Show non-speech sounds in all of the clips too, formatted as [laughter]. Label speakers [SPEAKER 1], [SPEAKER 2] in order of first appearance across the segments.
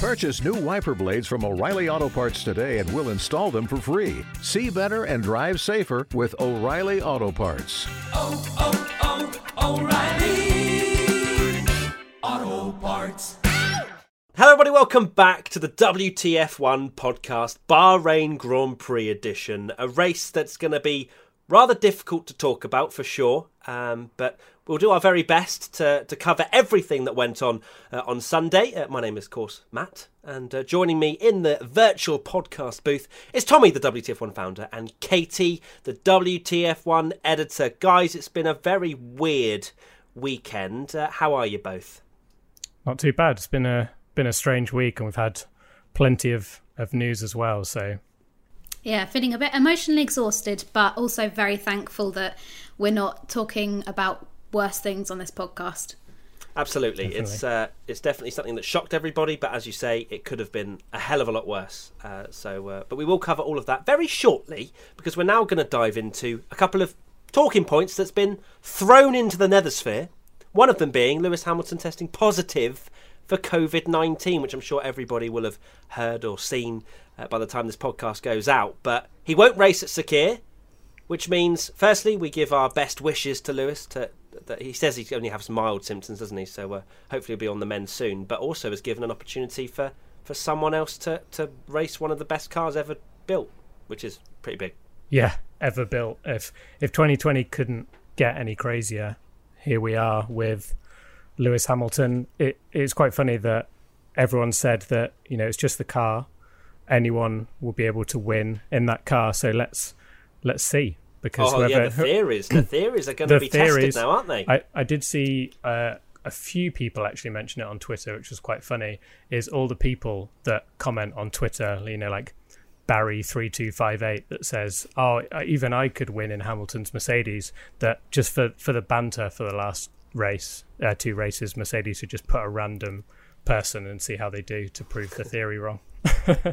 [SPEAKER 1] Purchase new wiper blades from O'Reilly Auto Parts today and we'll install them for free. See better and drive safer with O'Reilly Auto Parts.
[SPEAKER 2] oh, oh, O'Reilly Auto Parts.
[SPEAKER 3] Hello, everybody. Welcome back to the WTF1 podcast, Bahrain Grand Prix edition. A race that's going to be rather difficult to talk about for sure, um, but we'll do our very best to, to cover everything that went on uh, on Sunday. Uh, my name is, of course, Matt, and uh, joining me in the virtual podcast booth is Tommy, the WTF1 founder, and Katie, the WTF1 editor. Guys, it's been a very weird weekend. Uh, how are you both?
[SPEAKER 4] Not too bad. It's been a been a strange week, and we've had plenty of, of news as well. So
[SPEAKER 5] Yeah, feeling a bit emotionally exhausted, but also very thankful that we're not talking about worse things on this podcast.
[SPEAKER 3] Absolutely, it's uh, it's definitely something that shocked everybody. But as you say, it could have been a hell of a lot worse. Uh, so, uh, but we will cover all of that very shortly because we're now going to dive into a couple of talking points that's been thrown into the nethersphere. One of them being Lewis Hamilton testing positive for COVID nineteen, which I'm sure everybody will have heard or seen uh, by the time this podcast goes out. But he won't race at Sakhir which means firstly we give our best wishes to Lewis to that he says he only has mild symptoms doesn't he so uh, hopefully he'll be on the mend soon but also has given an opportunity for for someone else to to race one of the best cars ever built which is pretty big
[SPEAKER 4] yeah, ever built. If if 2020 couldn't get any crazier, here we are with Lewis Hamilton. It it's quite funny that everyone said that you know it's just the car, anyone will be able to win in that car. So let's let's see because
[SPEAKER 3] oh yeah the theories the [clears throat] theories are going to
[SPEAKER 4] the
[SPEAKER 3] be
[SPEAKER 4] theories-
[SPEAKER 3] tested now aren't they
[SPEAKER 4] I, I did see uh, a few people actually mention it on Twitter, which was quite funny. Is all the people that comment on Twitter, you know, like Barry three two five eight, that says, "Oh, even I could win in Hamilton's Mercedes." That just for for the banter for the last race, uh, two races, Mercedes should just put a random person and see how they do to prove the theory wrong.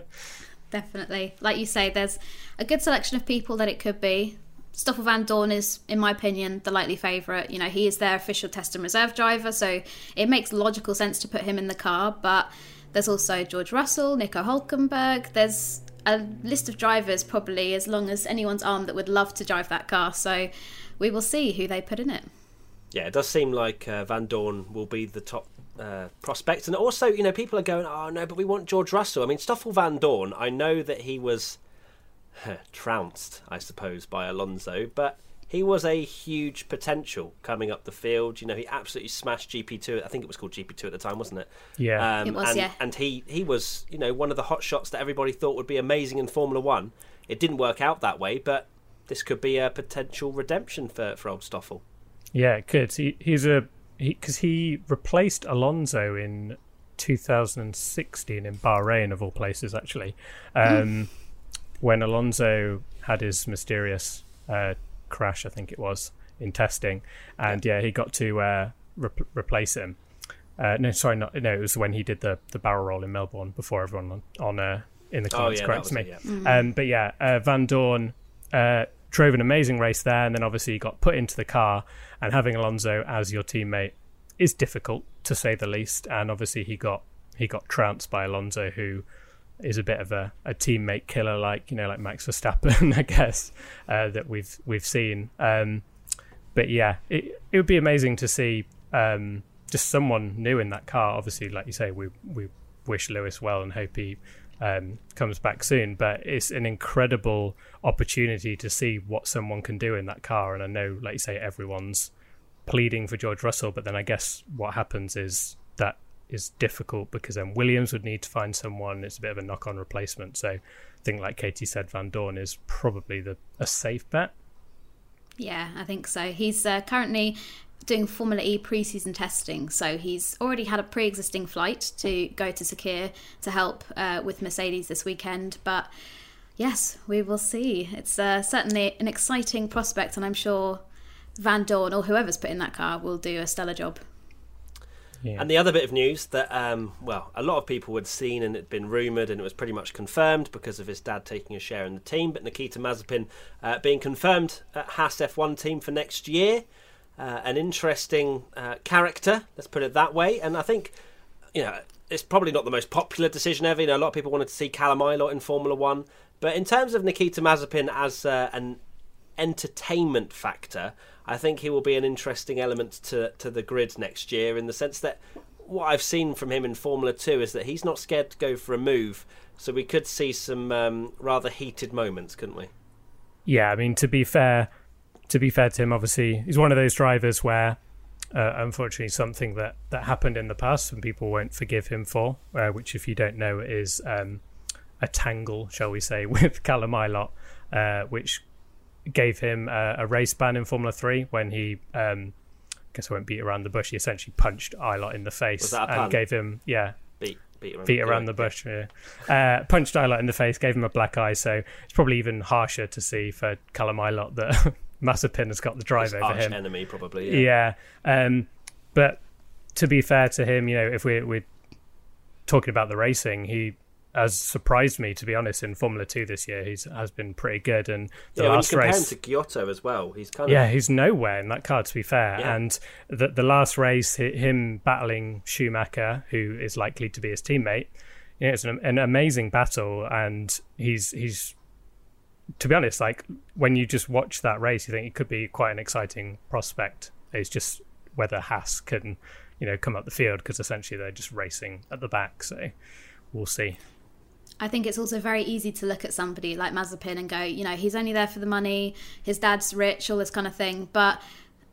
[SPEAKER 4] [laughs]
[SPEAKER 5] Definitely. Like you say, there's a good selection of people that it could be. Stoffel Vandoorne is, in my opinion, the likely favourite. You know, he is their official test and reserve driver, so it makes logical sense to put him in the car. But there's also George Russell, Nico Hulkenberg. There's a list of drivers, probably as long as anyone's arm, that would love to drive that car. So we will see who they put in it.
[SPEAKER 3] yeah, it does seem like uh, Vandoorne will be the top uh, prospect. And also, you know, people are going, oh, no, but we want George Russell. I mean, Stoffel Vandoorne, I know that he was [laughs] trounced, I suppose, by Alonso, but he was a huge potential coming up the field. You know, he absolutely smashed GP2. I think it was called GP2 at the time, wasn't it?
[SPEAKER 4] Yeah.
[SPEAKER 3] Um,
[SPEAKER 5] It was,
[SPEAKER 3] and,
[SPEAKER 5] yeah.
[SPEAKER 3] And he, he was, you know, one of the hot shots that everybody thought would be amazing in Formula One. It didn't work out that way, but this could be a potential redemption for, for old Stoffel.
[SPEAKER 4] Yeah, it could. He, he's a because he, replaced Alonso in 2016 in Bahrain, of all places, actually, um, when Alonso had his mysterious uh, crash, I think it was in testing, and yeah, he got to uh, re- replace him. Uh, no, sorry, not no. It was when he did the, the barrel roll in Melbourne before everyone on, on uh, in the
[SPEAKER 3] Oh,
[SPEAKER 4] comments
[SPEAKER 3] yeah,
[SPEAKER 4] corrects me.
[SPEAKER 3] it, yeah.
[SPEAKER 4] Um, but yeah, uh, Vandoorne uh, drove an amazing race there, and then obviously he got put into the car. And having Alonso as your teammate is difficult to say the least. And obviously he got he got trounced by Alonso, who is a bit of a, a teammate killer, like you know, like Max Verstappen, [laughs] I guess uh, that we've we've seen. Um, but yeah, it it would be amazing to see um, just someone new in that car. Obviously, like you say, we we wish Lewis well and hope he um, comes back soon. But it's an incredible opportunity to see what someone can do in that car. And I know, like you say, everyone's pleading for George Russell, but then I guess what happens is is difficult because then Williams would need to find someone. It's a bit of a knock-on replacement. So I think, like Katie said, Vandoorne is probably the a safe bet.
[SPEAKER 5] Yeah, I think so. He's uh, currently doing Formula E preseason testing, so he's already had a pre-existing flight to go to Sakhir to help uh, with Mercedes this weekend. But yes, we will see. It's uh, certainly an exciting prospect, and I'm sure Vandoorne or whoever's put in that car will do a stellar job.
[SPEAKER 4] Yeah.
[SPEAKER 3] And the other bit of news that, um, well, a lot of people had seen and had been rumoured and it was pretty much confirmed because of his dad taking a share in the team. But Nikita Mazepin uh, being confirmed at Haas F1 team for next year. Uh, an interesting uh, character, let's put it that way. And I think, you know, it's probably not the most popular decision ever. You know, a lot of people wanted to see Callum in Formula One, but in terms of Nikita Mazepin as uh, an entertainment factor, I think he will be an interesting element to to the grid next year. In the sense that what I've seen from him in Formula Two is that he's not scared to go for a move. So we could see some um, rather heated moments, couldn't we?
[SPEAKER 4] Yeah, I mean to be fair, to be fair to him, obviously he's one of those drivers where uh, unfortunately something that, that happened in the past and people won't forgive him for, uh, which, if you don't know, is um, a tangle, shall we say, [laughs] with Callum Ilott, uh, which gave him a, a, race ban in Formula 3 when he, um, I guess I won't beat around the bush, he essentially punched Ilott in the face and gave him, yeah.
[SPEAKER 3] Beat. Beat around,
[SPEAKER 4] beat around the bush. Yeah. Uh, punched Ilott in the face, gave him a black eye. So it's probably even harsher to see for Callum Ilott that [laughs] Mazepin has got the drive His over him.
[SPEAKER 3] enemy, probably.
[SPEAKER 4] Yeah. yeah. Um, but to be fair to him, you know, if we're, we're talking about the racing, he has surprised me to be honest in Formula Two this year. He's has been pretty good, and the
[SPEAKER 3] yeah,
[SPEAKER 4] last race
[SPEAKER 3] to Giotto as well. He's kind
[SPEAKER 4] of yeah, he's nowhere in that car to be fair. Yeah. And the the last race, him battling Schumacher, who is likely to be his teammate, you know, it's an, an amazing battle, and he's he's to be honest, like when you just watch that race, you think it could be quite an exciting prospect. It's just whether Haas can, you know, come up the field because essentially they're just racing at the back. So we'll see.
[SPEAKER 5] I think it's also very easy to look at somebody like Mazepin and go, you know, he's only there for the money, his dad's rich, all this kind of thing. But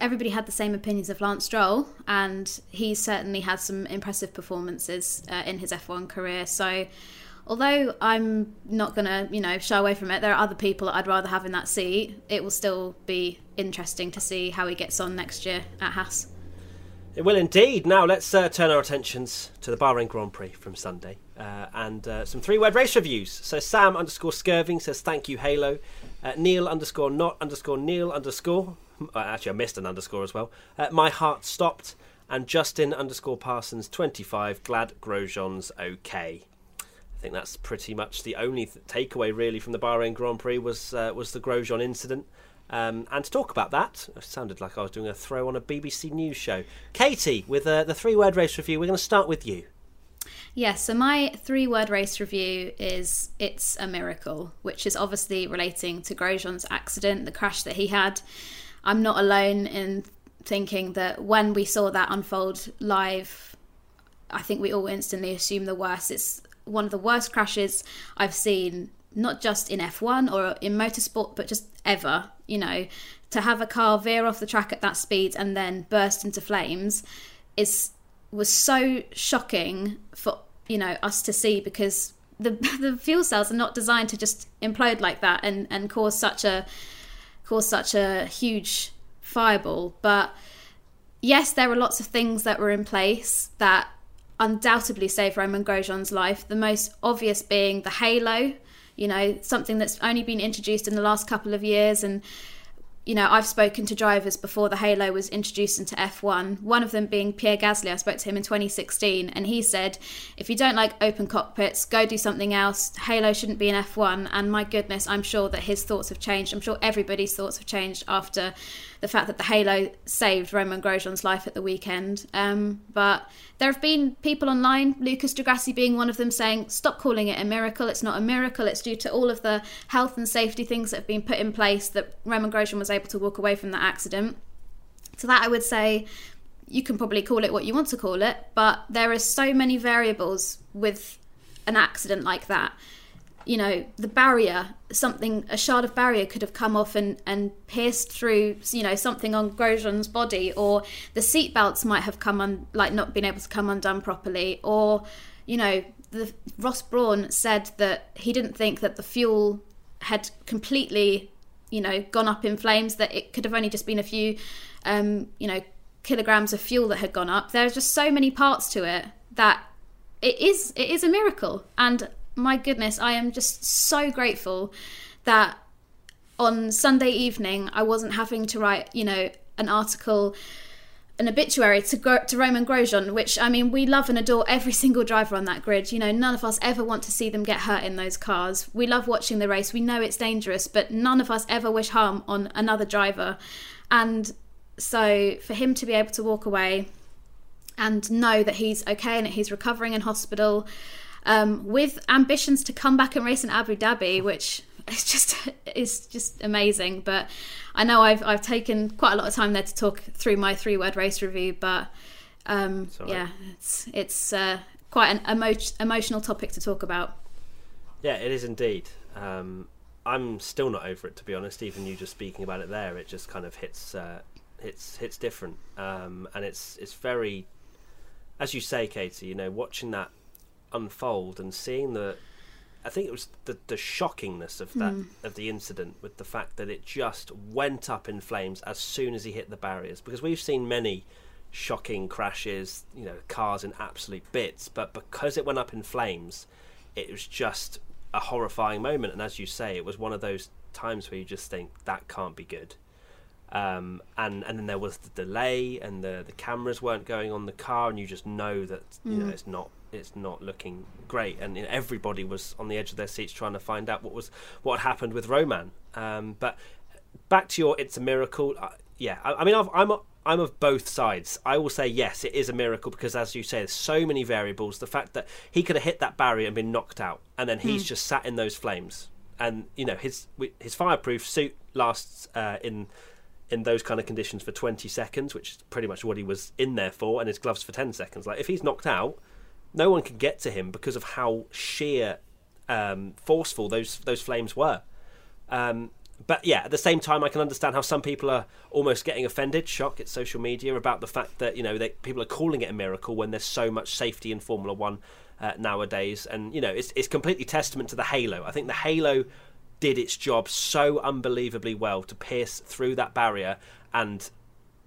[SPEAKER 5] everybody had the same opinions of Lance Stroll, and he certainly had some impressive performances uh, in his F1 career. So although I'm not going to, you know, shy away from it, there are other people I'd rather have in that seat. It will still be interesting to see how he gets on next year at Haas.
[SPEAKER 3] It will indeed. Now let's uh, turn our attentions to the Bahrain Grand Prix from Sunday uh, and uh, some three-word race reviews. So Sam underscore Skirving says thank you Halo. Uh, Neil underscore not underscore Neil underscore. Uh, actually, I missed an underscore as well. Uh, my heart stopped. And Justin underscore Parsons 25. Glad Grosjean's okay I think that's pretty much the only th- takeaway really from the Bahrain Grand Prix was uh, was the Grosjean incident. Um, and to talk about that, it sounded like I was doing a throw on a BBC News show. Katie, with the three word race review, we're going to start with you.
[SPEAKER 5] Yes, yeah, so my three word race review is It's a Miracle, which is obviously relating to Grosjean's accident, the crash that he had. I'm not alone in thinking that when we saw that unfold live, I think we all instantly assumed the worst. It's one of the worst crashes I've seen, not just in F1 or in motorsport, but just ever. You know, to have a car veer off the track at that speed and then burst into flames is was so shocking for you know us to see because the [laughs] the fuel cells are not designed to just implode like that and and cause such a cause such a huge fireball but yes there were lots of things that were in place that undoubtedly saved Romain Grosjean's life. The most obvious being the halo, you know, something that's only been introduced in the last couple of years. And, you know, I've spoken to drivers before the halo was introduced into F1. One of them being Pierre Gasly. I spoke to him in 2016, and he said, if you don't like open cockpits, go do something else. Halo shouldn't be in F1. And my goodness, I'm sure that his thoughts have changed. I'm sure everybody's thoughts have changed after the fact that the halo saved Romain Grosjean's life at the weekend. Um, but there have been people online, Lucas di Grassi being one of them, saying, stop calling it a miracle. It's not a miracle. It's due to all of the health and safety things that have been put in place that Romain Grosjean was able to walk away from that accident. To that I would say you can probably call it what you want to call it, but there are so many variables with an accident like that you know the barrier something a shard of barrier could have come off and and pierced through you know something on Grosjean's body or the seat belts might have come on like not been able to come undone properly or you know the Ross Brawn said that he didn't think that the fuel had completely you know gone up in flames that it could have only just been a few um you know kilograms of fuel that had gone up. There's just so many parts to it that it is it is a miracle. And my goodness, I am just so grateful that on Sunday evening I wasn't having to write, you know, an article, an obituary to to Romain Grosjean, which I mean we love and adore every single driver on that grid. You know, none of us ever want to see them get hurt in those cars. We love watching the race. We know it's dangerous, but none of us ever wish harm on another driver. And so for him to be able to walk away and know that he's okay and that he's recovering in hospital um, with ambitions to come back and race in Abu Dhabi, which [laughs] is just is just amazing. But I know I've I've taken quite a lot of time there to talk through my three word race review, but um, yeah, it's it's uh, quite an emo- emotional topic to talk about.
[SPEAKER 3] Yeah, it is indeed. Um, I'm still not over it, to be honest. Even you just speaking about it there, it just kind of hits uh, hits hits different, um, and it's it's very, as you say, Katie. You know, watching that unfold and seeing the, I think it was the the shockingness of that
[SPEAKER 5] Hmm.
[SPEAKER 3] of the incident with the fact that it just went up in flames as soon as he hit the barriers. Because we've seen many shocking crashes, you know, cars in absolute bits, but because it went up in flames, it was just a horrifying moment. And as you say, it was one of those times where you just think that can't be good. Um, and and then there was the delay, and the the cameras weren't going on the car, and you just know that you know it's not it's not looking great, and you know, everybody was on the edge of their seats trying to find out what was what happened with Romain. Um, but back to your it's a miracle. Uh, yeah, I, I mean I've, I'm I'm of both sides. I will say yes, it is a miracle because, as you say, there's so many variables. The fact that he could have hit that barrier and been knocked out, and then he's just sat in those flames, and you know his his fireproof suit lasts uh, in in those kind of conditions for 20 seconds, which is pretty much what he was in there for, and his gloves for 10 seconds. Like if he's knocked out, no one can get to him because of how sheer um, forceful those those flames were. Um, but yeah, at the same time, I can understand how some people are almost getting offended. Shock, at social media about the fact that you know they, people are calling it a miracle when there's so much safety in Formula One uh, nowadays, and you know it's it's completely testament to the halo. I think the halo did its job so unbelievably well to pierce through that barrier and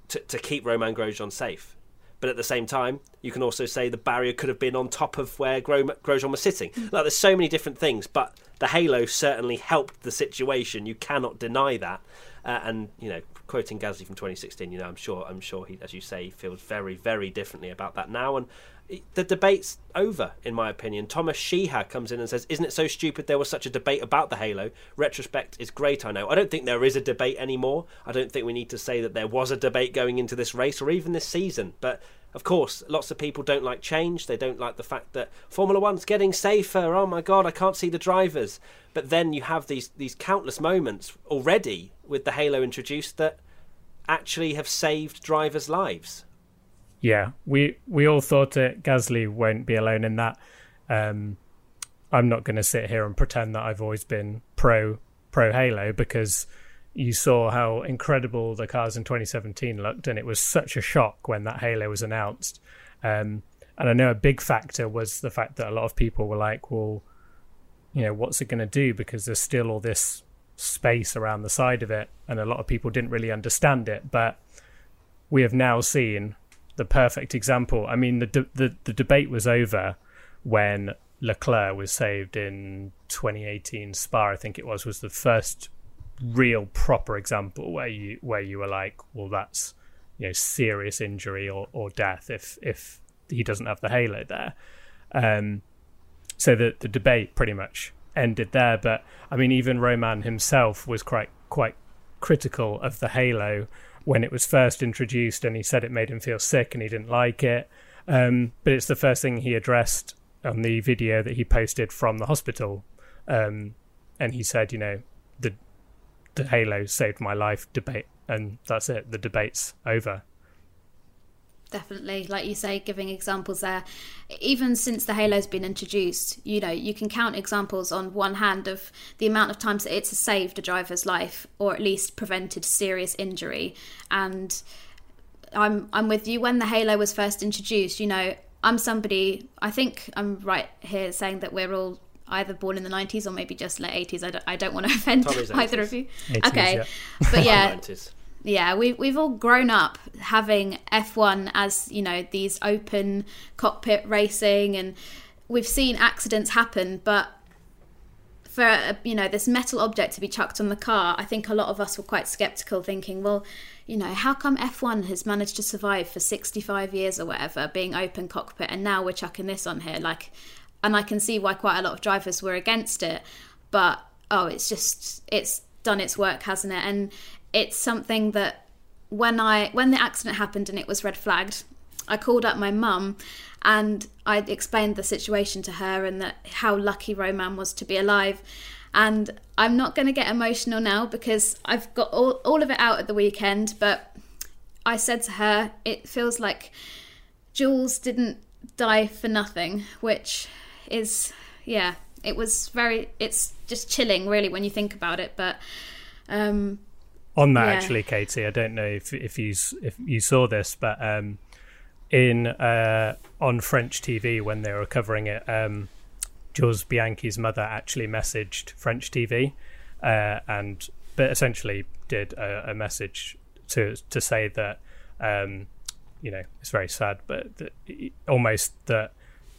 [SPEAKER 3] to, to keep Romain Grosjean safe. But at the same time, you can also say the barrier could have been on top of where Gro- Grosjean was sitting. Like there's so many different things, but the halo certainly helped the situation. You cannot deny that. Uh, and you know, quoting Gasly from 2016, you know, I'm sure, I'm sure he, as you say, feels very, very differently about that now. And the debate's over, in my opinion. Thomas Sheeha comes in and says, "Isn't it so stupid there was such a debate about the Halo?" Retrospect is great, I know. I don't think there is a debate anymore. I don't think we need to say that there was a debate going into this race or even this season. But of course, lots of people don't like change. They don't like the fact that Formula One's getting safer. Oh my God, I can't see the drivers. But then you have these these countless moments already with the Halo introduced that actually have saved drivers' lives.
[SPEAKER 4] Yeah, we we all thought that Gasly won't be alone in that. Um, I'm not going to sit here and pretend that I've always been pro pro Halo because you saw how incredible the cars in 2017 looked, and it was such a shock when that Halo was announced. Um, and I know a big factor was the fact that a lot of people were like, "Well, you know, what's it going to do?" Because there's still all this space around the side of it, and a lot of people didn't really understand it. But we have now seen the perfect example. I mean, the de- the the debate was over when Leclerc was saved in 2018 Spa. I think it was was the first real proper example where you where you were like, well, that's you know serious injury or, or death if if he doesn't have the halo there. Um, so the the debate pretty much ended there. But I mean, even Romain himself was quite quite critical of the halo when it was first introduced, and he said it made him feel sick and he didn't like it. Um, but it's the first thing he addressed on the video that he posted from the hospital, um, and he said, you know, the the halo saved my life debate, and that's it. The debate's over.
[SPEAKER 5] Definitely like you say giving examples there. Even since the halo's been introduced you know you can count examples on one hand of the amount of times that it's saved a driver's life or at least prevented serious injury. And i'm i'm with you. When the halo was first introduced you know i'm somebody i think i'm right here saying that we're all either born in the 90s or maybe just late 80s i don't, I don't want to [laughs] offend either of you.
[SPEAKER 4] 80s,
[SPEAKER 5] okay.
[SPEAKER 4] yeah.
[SPEAKER 5] but [laughs] yeah.
[SPEAKER 3] 90s.
[SPEAKER 5] Yeah, we've we've all grown up having F1 as you know these open cockpit racing, and we've seen accidents happen. But for you know this metal object to be chucked on the car, I think a lot of us were quite skeptical, thinking, well, you know, how come F1 has managed to survive for 65 years or whatever, being open cockpit, and now we're chucking this on here? Like, and I can see why quite a lot of drivers were against it, but oh, it's just it's done its work, hasn't it? And it's something that when I when the accident happened and it was red flagged, I called up my mum and I explained the situation to her and that how lucky Romain was to be alive. And I'm not going to get emotional now because I've got all, all of it out at the weekend, but I said to her, it feels like Jules didn't die for nothing, which is, yeah, it was very, it's just chilling really when you think about it. But, um,
[SPEAKER 4] on that
[SPEAKER 5] Yeah.
[SPEAKER 4] actually katie i don't know if if you if you saw this but um in uh on french tv when they were covering it um jules bianchi's mother actually messaged french tv uh and but essentially did a, a message to to say that um you know it's very sad but that, almost that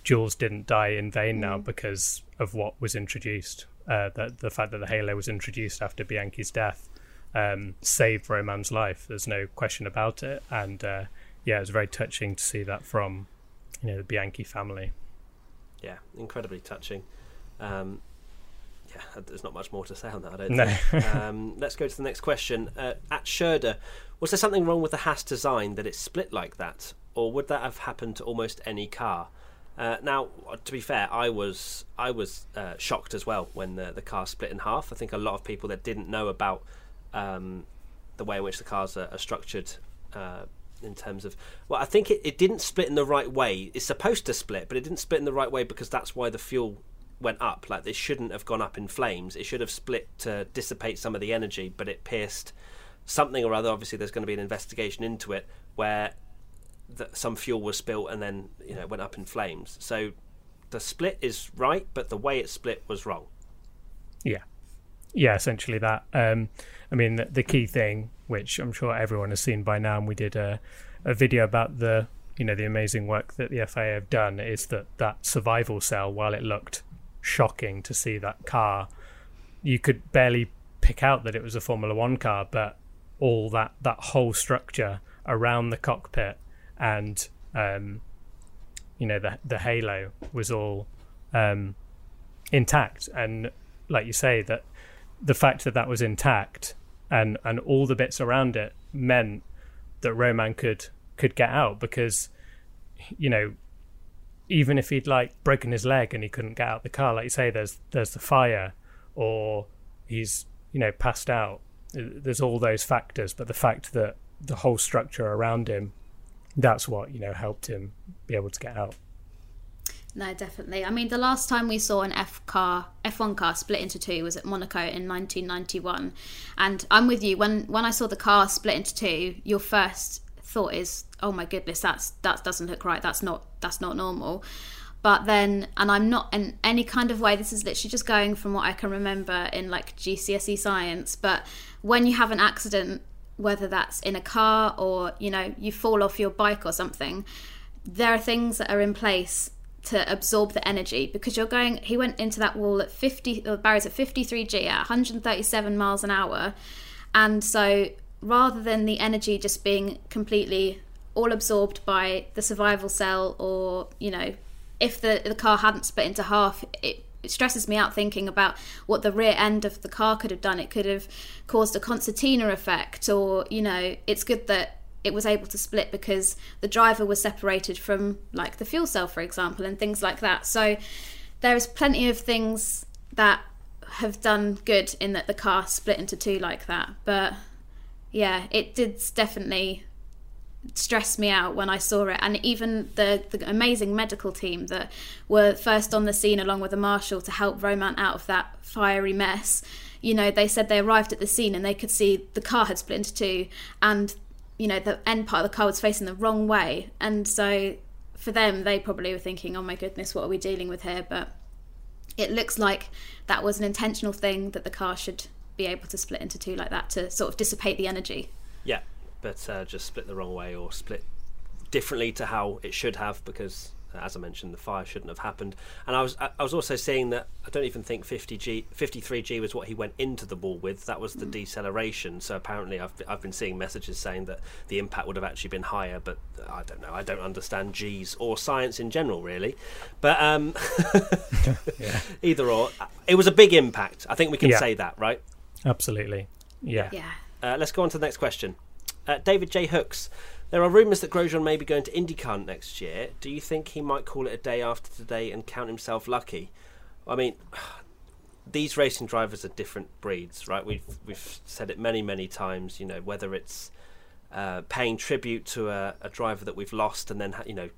[SPEAKER 4] jules didn't die in vain now because of what was introduced uh that the fact that the halo was introduced after bianchi's death um, saved Romain's life. There's no question about it, and uh, yeah, it was very touching to see that from you know the Bianchi family.
[SPEAKER 3] Yeah, incredibly touching. Um, yeah, there's not much more to say on that. I don't
[SPEAKER 4] No.
[SPEAKER 3] think. [laughs] um, let's go to the next question. Uh, at Sherder, was there something wrong with the Haas design that it split like that, or would that have happened to almost any car? Uh, now, to be fair, I was I was uh, shocked as well when the, the car split in half. I think a lot of people that didn't know about um, the way in which the cars are, are structured uh, in terms of well, I think it, it didn't split in the right way. It's supposed to split, but it didn't split in the right way because that's why the fuel went up. Like this shouldn't have gone up in flames. It should have split to dissipate some of the energy, but it pierced something or other. Obviously, there's going to be an investigation into it where some fuel was spilt and then you know went up in flames. So the split is right, but the way it split was wrong.
[SPEAKER 4] Yeah, yeah, essentially that. Um, I mean, the, the key thing, which I'm sure everyone has seen by now, and we did a, a video about the you know the amazing work that the FIA have done, is that that survival cell, while it looked shocking to see that car, you could barely pick out that it was a Formula One car, but all that that whole structure around the cockpit and um, you know the the halo was all um, intact, and like you say that the fact that that was intact and and all the bits around it meant that Romain could could get out because you know even if he'd like broken his leg and he couldn't get out the car like you say there's there's the fire or he's you know passed out. There's all those factors but the fact that the whole structure around him that's what you know helped him be able to get out
[SPEAKER 5] No, definitely. I mean, the last time we saw an F car, F1 car split into two was at Monaco in 1991. And I'm with you. When when I saw the car split into two, your first thought is, "Oh my goodness, that's that doesn't look right. That's not that's not normal." But then, and I'm not in any kind of way. This is literally just going from what I can remember in like GCSE science. But when you have an accident, whether that's in a car or you know you fall off your bike or something, there are things that are in place to absorb the energy because you're going he went into that wall at 50 or barriers at 53g at 137 miles an hour and so rather than the energy just being completely all absorbed by the survival cell or you know if the the car hadn't split into half it it stresses me out thinking about what the rear end of the car could have done. It could have caused a concertina effect, or you know, it's good that it was able to split because the driver was separated from like the fuel cell, for example, and things like that. So there is plenty of things that have done good in that the car split into two like that. But yeah, it did definitely stress me out when I saw it, and even the the amazing medical team that were first on the scene along with the marshal to help Romain out of that fiery mess. You know, they said they arrived at the scene and they could see the car had split into two, and you know the end part of the car was facing the wrong way, and so for them they probably were thinking, "Oh my goodness, what are we dealing with here?" But it looks like that was an intentional thing that the car should be able to split into two like that to sort of dissipate the energy.
[SPEAKER 3] Yeah, but uh, just split the wrong way or split differently to how it should have because, as I mentioned, the fire shouldn't have happened. And I was I I was also seeing that I don't even think 50G, 53G was what he went into the wall with. That was the deceleration. So apparently, I've I've been seeing messages saying that the impact would have actually been higher. But I don't know. I don't understand G's or science in general, really. But um, [laughs] [laughs] either or, it was a big impact. I think we can
[SPEAKER 4] Yeah.
[SPEAKER 3] say that, right?
[SPEAKER 4] absolutely yeah
[SPEAKER 5] Yeah.
[SPEAKER 3] Uh, let's go on to the next question. Uh, David J. Hooks There are rumours that Grosjean may be going to IndyCar next year. Do you think he might call it a day after today and count himself lucky? I mean, [sighs] these racing drivers are different breeds, right? We've we've said it many many times. You know, whether it's uh, paying tribute to a, a, driver that we've lost, and then you know,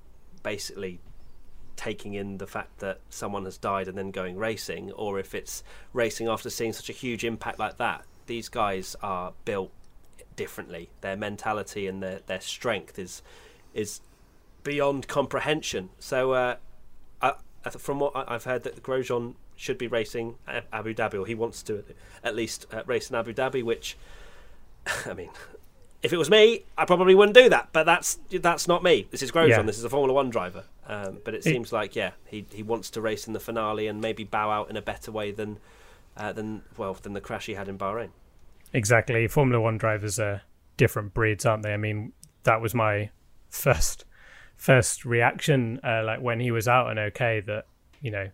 [SPEAKER 3] basically taking in the fact that someone has died and then going racing, or if it's racing after seeing such a huge impact like that. These guys are built differently. Their mentality and their their strength is is beyond comprehension. So, uh, I, from what I've heard, that Grosjean should be racing Abu Dhabi, or he wants to at least uh, race in Abu Dhabi. Which, [laughs] I mean, if it was me, I probably wouldn't do that. But that's that's not me. This is Grosjean. Yeah. This is a Formula One driver. Um, but it seems like yeah, he he wants to race in the finale and maybe bow out in a better way than uh, than well than the crash he had in Bahrain.
[SPEAKER 4] Exactly. Formula One drivers are different breeds, aren't they? I mean, that was my first first reaction, uh, like when he was out and okay, that you know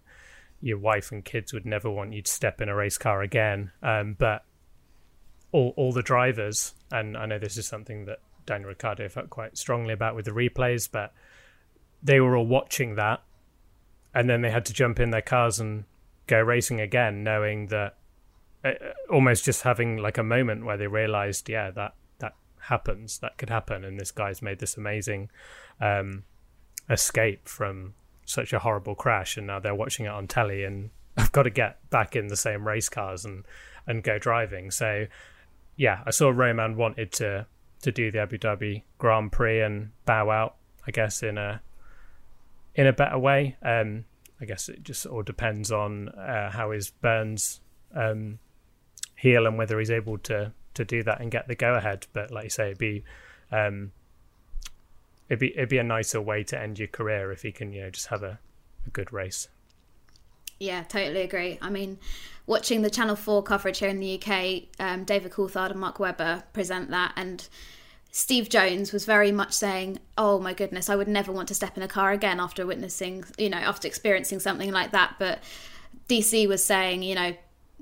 [SPEAKER 4] your wife and kids would never want you to step in a race car again. Um, but all all the drivers, and I know this is something that Daniel Ricciardo felt quite strongly about with the replays, but they were all watching that, and then they had to jump in their cars and go racing again, knowing that almost just having like a moment where they realized, yeah, that that happens, that could happen, and this guy's made this amazing um, escape from such a horrible crash, and now they're watching it on telly, and [laughs] I've got to get back in the same race cars and and go driving. So, yeah, I saw Romain wanted to to do the Abu Dhabi Grand Prix and bow out, I guess in a in a better way. Um, I guess it just all depends on uh, how his burns um, heal and whether he's able to to do that and get the go ahead. But like you say, it'd be um, it'd be it'd be a nicer way to end your career if he can you know just have a, a good race.
[SPEAKER 5] Yeah, totally agree. I mean, watching the Channel Four coverage here in the UK, um, David Coulthard and Mark Webber present that, and Steve Jones was very much saying, "Oh my goodness, I would never want to step in a car again after witnessing, you know, after experiencing something like that." But DC was saying, you know,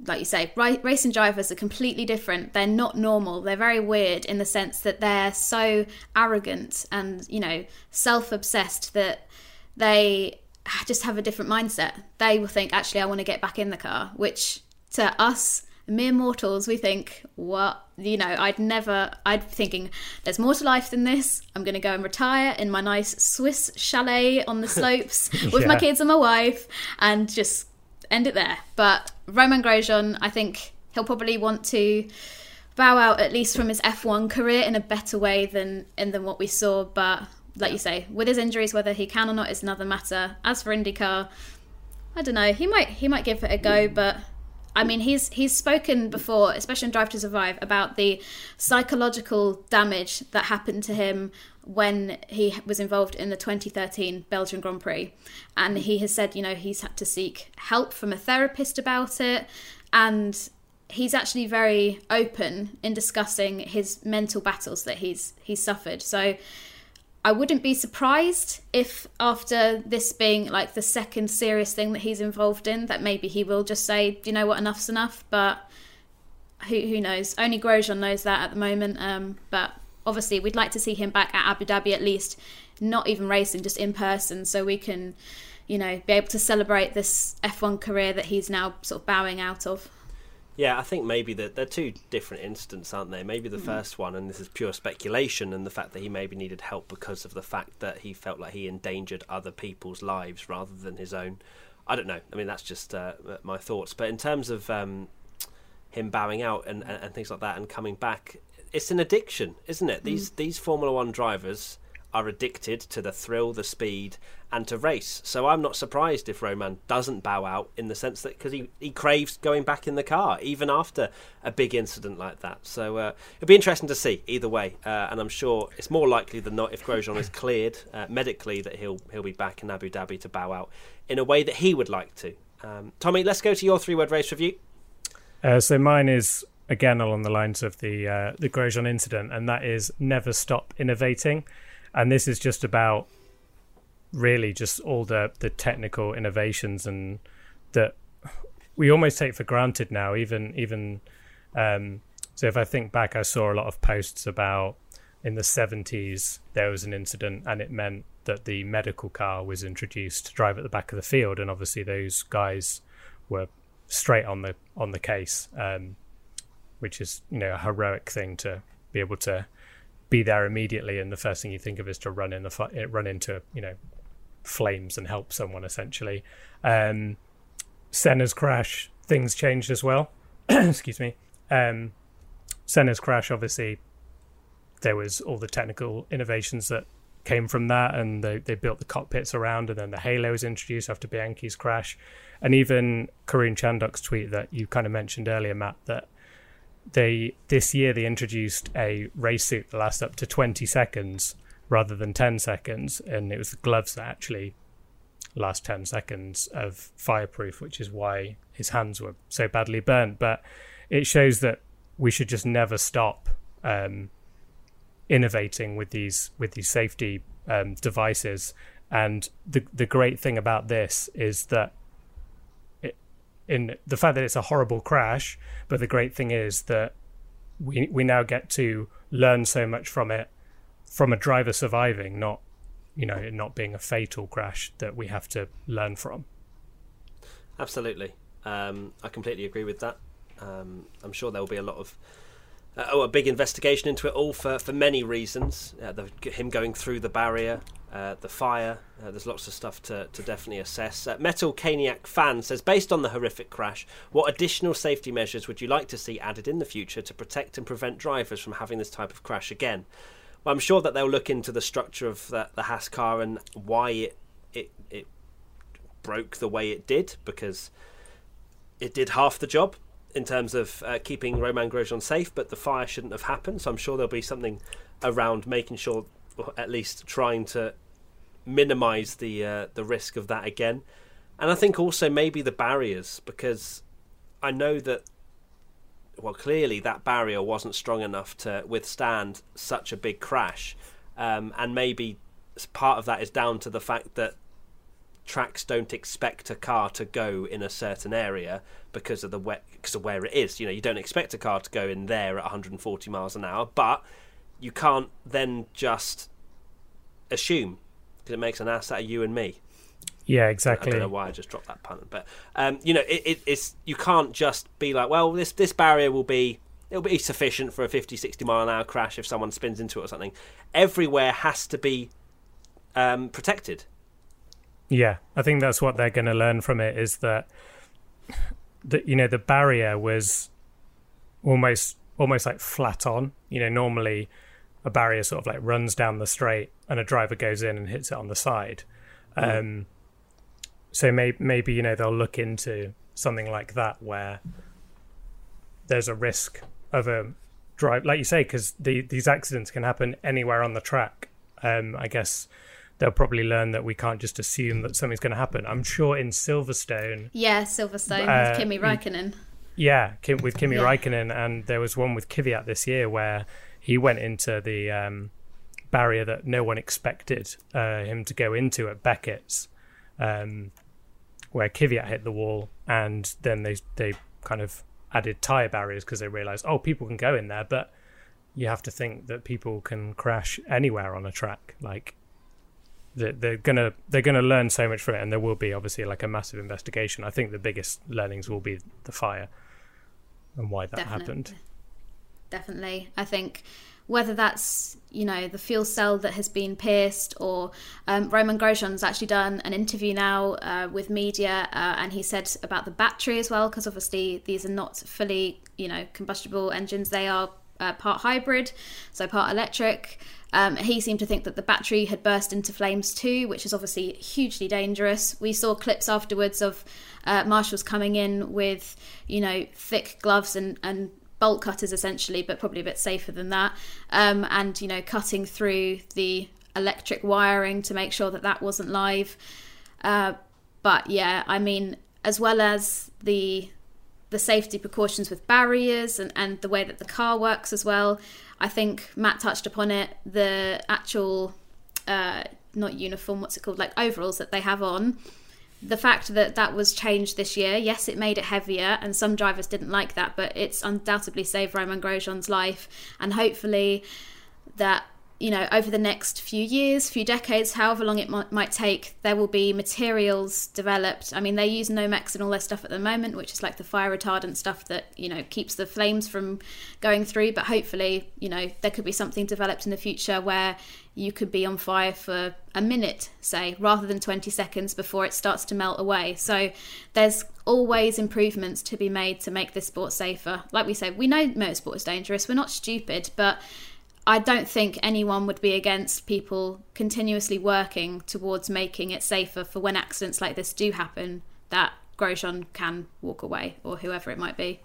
[SPEAKER 5] like you say, racing drivers are completely different. They're not normal. They're very weird in the sense that they're so arrogant and, you know, self obsessed that they just have a different mindset. They will think, actually, I want to get back in the car, which to us, mere mortals, we think, what, you know, I'd never, I'd be thinking, there's more to life than this. I'm going to go and retire in my nice Swiss chalet on the [laughs] slopes with my kids and my wife and just end it there. But Romain Grosjean, I think he'll probably want to bow out at least from his F1 career in a better way than in than what we saw. But like you say, with his injuries, whether he can or not is another matter. As for IndyCar, I don't know. He might he might give it a go, but I mean, he's he's spoken before, especially in Drive to Survive, about the psychological damage that happened to him when he was involved in the 2013 Belgian Grand Prix. And he has said, you know, he's had to seek help from a therapist about it. And he's actually very open in discussing his mental battles that he's he's suffered. So I wouldn't be surprised if after this being like the second serious thing that he's involved in, that maybe he will just say, you know what, enough's enough. But who who knows? Only Grosjean knows that at the moment. Um, but obviously we'd like to see him back at Abu Dhabi at least, not even racing, just in person, so we can, you know, be able to celebrate this F1 career that he's now sort of bowing out of.
[SPEAKER 3] Yeah, I think maybe that they're two different incidents, aren't they? Maybe the mm. first one, and this is pure speculation, and the fact that he maybe needed help because of the fact that he felt like he endangered other people's lives rather than his own. I don't know. I mean, that's just uh, my thoughts. But in terms of um, him bowing out and, and, and, things like that and coming back, it's an addiction, isn't it? Mm. These these Formula One drivers are addicted to the thrill, the speed, and to race. So I'm not surprised if Romain doesn't bow out in the sense that because he, he craves going back in the car even after a big incident like that. So uh, it'll be interesting to see either way, uh, and I'm sure it's more likely than not if Grosjean is cleared uh, medically that he'll he'll be back in Abu Dhabi to bow out in a way that he would like to. Um, Tommy, let's go to your three word race review.
[SPEAKER 4] Uh, so mine is again along the lines of the uh, the Grosjean incident, and that is never stop innovating. And this is just about really just all the the technical innovations and that we almost take for granted now. Even even um, so, if I think back, I saw a lot of posts about in the 70s there was an incident and it meant that the medical car was introduced to drive at the back of the field, and obviously those guys were straight on the on the case, um, which is you know a heroic thing to be able to be there immediately, and the first thing you think of is to run in the run into you know flames and help someone essentially. Um, Senna's crash, things changed as well. [clears throat] Excuse me. Um, Senna's crash, obviously, there was all the technical innovations that came from that, and they, they built the cockpits around, and then the Halo was introduced after Bianchi's crash, and even Karun Chandhok's tweet that you kind of mentioned earlier, Matt, that they this year they introduced a race suit that lasts up to 20 seconds rather than 10 seconds, and it was the gloves that actually last 10 seconds of fireproof, which is why his hands were so badly burnt. But it shows that we should just never stop um, innovating with these with these safety um, devices. And the the great thing about this is that in the fact that it's a horrible crash, but the great thing is that we we now get to learn so much from it from a driver surviving, not you know it not being a fatal crash that we have to learn from.
[SPEAKER 3] Absolutely, um, I completely agree with that. Um, I'm sure there will be a lot of uh, oh, a big investigation into it all for, for many reasons. Uh, the, him going through the barrier, uh, the fire. Uh, there's lots of stuff to, to definitely assess. Uh, Metal Caniac fan says, based on the horrific crash, what additional safety measures would you like to see added in the future to protect and prevent drivers from having this type of crash again? Well, I'm sure that they'll look into the structure of the, the Haas car and why it, it it broke the way it did because it did half the job in terms of uh, keeping Romain Grosjean safe, but the fire shouldn't have happened. So I'm sure there'll be something around making sure, or at least trying to minimise the uh, the risk of that again. And I think also maybe the barriers because I know that well clearly that barrier wasn't strong enough to withstand such a big crash, um, and maybe part of that is down to the fact that tracks don't expect a car to go in a certain area because of the wet because of where it is. You know, you don't expect a car to go in there at 140 miles an hour, but you can't then just assume because it makes an ass out of you and me.
[SPEAKER 4] Yeah, exactly.
[SPEAKER 3] I don't know why I just dropped that pun, but um, you know, it, it, it's you can't just be like, well, this this barrier will be it'll be sufficient for a 50, 60 mile an hour crash if someone spins into it or something. Everywhere has to be um, protected
[SPEAKER 4] yeah, I think that's what they're going to learn from it is that that you know the barrier was almost almost like flat on. You know, normally a barrier sort of like runs down the straight and a driver goes in and hits it on the side. Mm. Um, so maybe maybe you know they'll look into something like that where there's a risk of a drive, like you say, because the, these accidents can happen anywhere on the track. Um, I guess they'll probably learn that we can't just assume that something's going to happen. I'm sure in Silverstone.
[SPEAKER 5] Yeah, Silverstone uh, with Kimi Raikkonen.
[SPEAKER 4] Yeah, Kim, with Kimi yeah. Raikkonen, and there was one with Kvyat this year where he went into the um, barrier that no one expected uh, him to go into at Beckett's, um, where Kvyat hit the wall, and then they they kind of added tire barriers because they realized, oh, people can go in there, but you have to think that people can crash anywhere on a track. Like they're gonna they're gonna learn so much from it, and there will be obviously like a massive investigation. I think the biggest learnings will be the fire and why that Definitely. happened.
[SPEAKER 5] Definitely, I think whether that's you know the fuel cell that has been pierced or um, Romain Grosjean's actually done an interview now uh, with media uh, and he said about the battery as well because obviously these are not fully you know combustible engines. They are uh, part hybrid so part electric. Um, he seemed to think that the battery had burst into flames too, which is obviously hugely dangerous. We saw clips afterwards of uh, marshals coming in with, you know, thick gloves and, and bolt cutters essentially, but probably a bit safer than that, um, and you know, cutting through the electric wiring to make sure that that wasn't live. Uh, but yeah, I mean, as well as the the safety precautions with barriers and, and the way that the car works as well. I think Matt touched upon it. The actual, uh, not uniform, what's it called, like overalls that they have on. The fact that that was changed this year, yes, it made it heavier, and some drivers didn't like that, but it's undoubtedly saved Romain Grosjean's life, and hopefully that you know, over the next few years, few decades, however long it might, might take, there will be materials developed. I mean, they use Nomex and all their stuff at the moment, which is like the fire retardant stuff that, you know, keeps the flames from going through. But hopefully, you know, there could be something developed in the future where you could be on fire for a minute, say, rather than 20 seconds before it starts to melt away. So there's always improvements to be made to make this sport safer. Like we said, we know motorsport is dangerous. We're not stupid, but I don't think anyone would be against people continuously working towards making it safer for when accidents like this do happen that Grosjean can walk away or whoever it might be.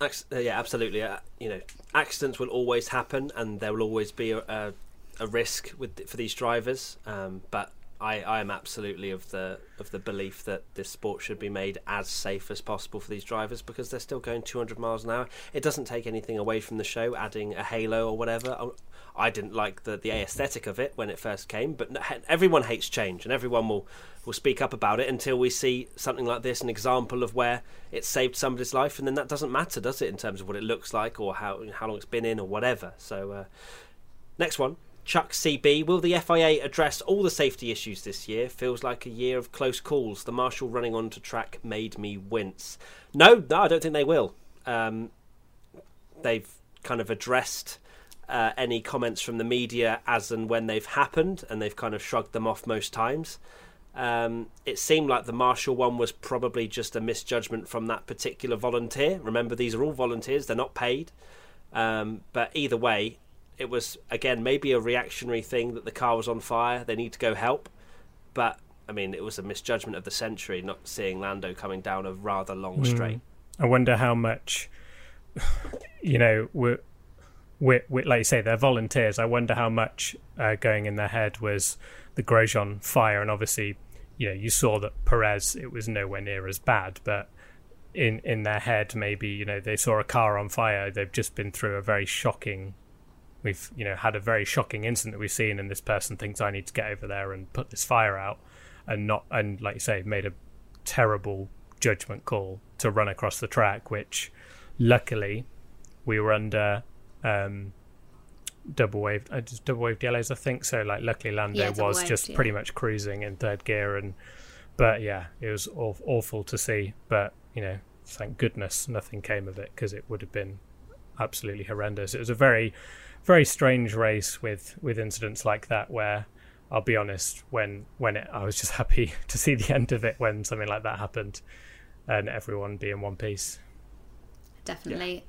[SPEAKER 3] Uh, yeah, absolutely. Uh, you know, accidents will always happen, and there will always be a, a, a risk with for these drivers. Um, but I, I am absolutely of the of the belief that this sport should be made as safe as possible for these drivers because they're still going 200 miles an hour. It doesn't take anything away from the show, adding a halo or whatever. Oh, I didn't like the the aesthetic of it when it first came, but everyone hates change and everyone will will speak up about it until we see something like this, an example of where it saved somebody's life, and then that doesn't matter, does it, in terms of what it looks like or how how long it's been in or whatever. So, uh, next one. Chuck CB, will the FIA address all the safety issues this year? Feels like a year of close calls. The marshal running onto track made me wince. No, no, I don't think they will. Um, they've kind of addressed uh, any comments from the media as and when they've happened, and they've kind of shrugged them off most times. Um, it seemed like the marshal one was probably just a misjudgment from that particular volunteer. Remember, these are all volunteers; they're not paid. Um, but either way, it was again maybe a reactionary thing that the car was on fire. They need to go help, but I mean it was a misjudgment of the century not seeing Lando coming down a rather long mm.
[SPEAKER 4] I wonder how much, you know, we're, we're, we're, like you say, they're volunteers. I wonder how much uh, going in their head was the Grosjean fire, and obviously, you know, you saw that Perez it was nowhere near as bad, but in in their head maybe you know they saw a car on fire they've just been through a very shocking we've you know had a very shocking incident that we've seen, and this person thinks I need to get over there and put this fire out, and not and like you say, made a terrible judgment call to run across the track, which luckily we were under um, double waved, uh, just double waved yellows, I think. So like, luckily Lando yeah, was waved, just yeah. pretty much cruising in third gear, and but yeah, it was aw- awful to see. But you know, thank goodness nothing came of it because it would have been absolutely horrendous. It was a very very strange race with with incidents like that where I'll be honest when when it, I was just [laughs] happy to see the end of it when something like that happened and everyone be in one piece.
[SPEAKER 5] Definitely. Yeah.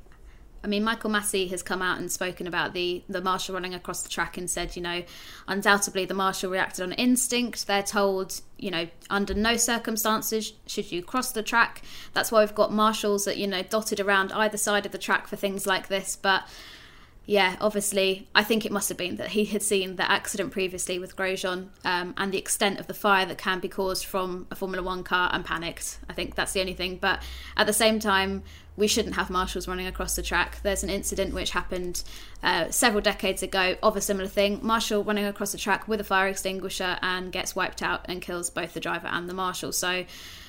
[SPEAKER 5] I mean, Michael Masi has come out and spoken about the the marshal running across the track and said, you know, undoubtedly the marshal reacted on instinct. They're told, you know, under no circumstances should you cross the track. That's why we've got marshals that you know dotted around either side of the track for things like this. But yeah, obviously, I think it must have been that he had seen the accident previously with Grosjean um, and the extent of the fire that can be caused from a Formula One car and panicked. I think that's the only thing. But at the same time, we shouldn't have marshals running across the track. There's an incident which happened uh, several decades ago of a similar thing. Marshal running across the track with a fire extinguisher and gets wiped out and kills both the driver and the marshal. So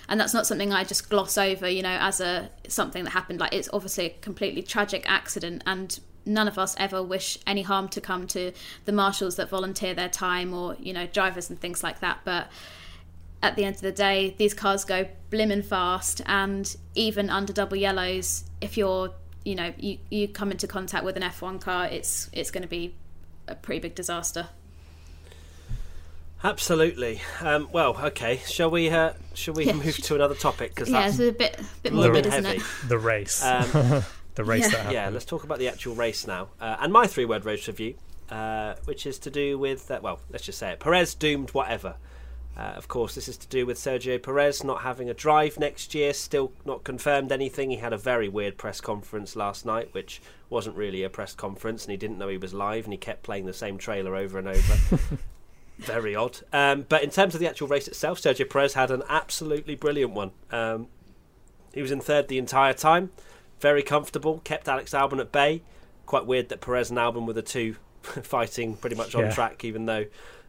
[SPEAKER 5] and that's not something I just gloss over, you know, as a something that happened. Like it's obviously a completely tragic accident, and none of us ever wish any harm to come to the marshals that volunteer their time or you know drivers and things like that but at the end of the day these cars go blimmin' fast and even under double yellows if you're you know you, you come into contact with an F1 car it's it's going to be a pretty big disaster
[SPEAKER 3] Absolutely. Um, well, okay. Shall we? Uh, shall we yeah. move to another topic?
[SPEAKER 5] Because yeah, it's a bit, bit morbid, isn't it?
[SPEAKER 4] The race. Um, [laughs] the race
[SPEAKER 3] yeah.
[SPEAKER 4] that happened.
[SPEAKER 3] Yeah, let's talk about the actual race now. Uh, and my three word race review, uh, which is to do with, uh, well, let's just say it Perez doomed whatever. Uh, of course, this is to do with Sergio Perez not having a drive next year, still not confirmed anything. He had a very weird press conference last night, which wasn't really a press conference, and he didn't know he was live, and he kept playing the same trailer over and over. [laughs] very odd. Um, but in terms of the actual race itself, Sergio Perez had an absolutely brilliant one. Um, he was in third the entire time very comfortable, kept Alex Albon at bay. Quite weird that Perez and Albon were the two [laughs] fighting pretty much on yeah. track, even though,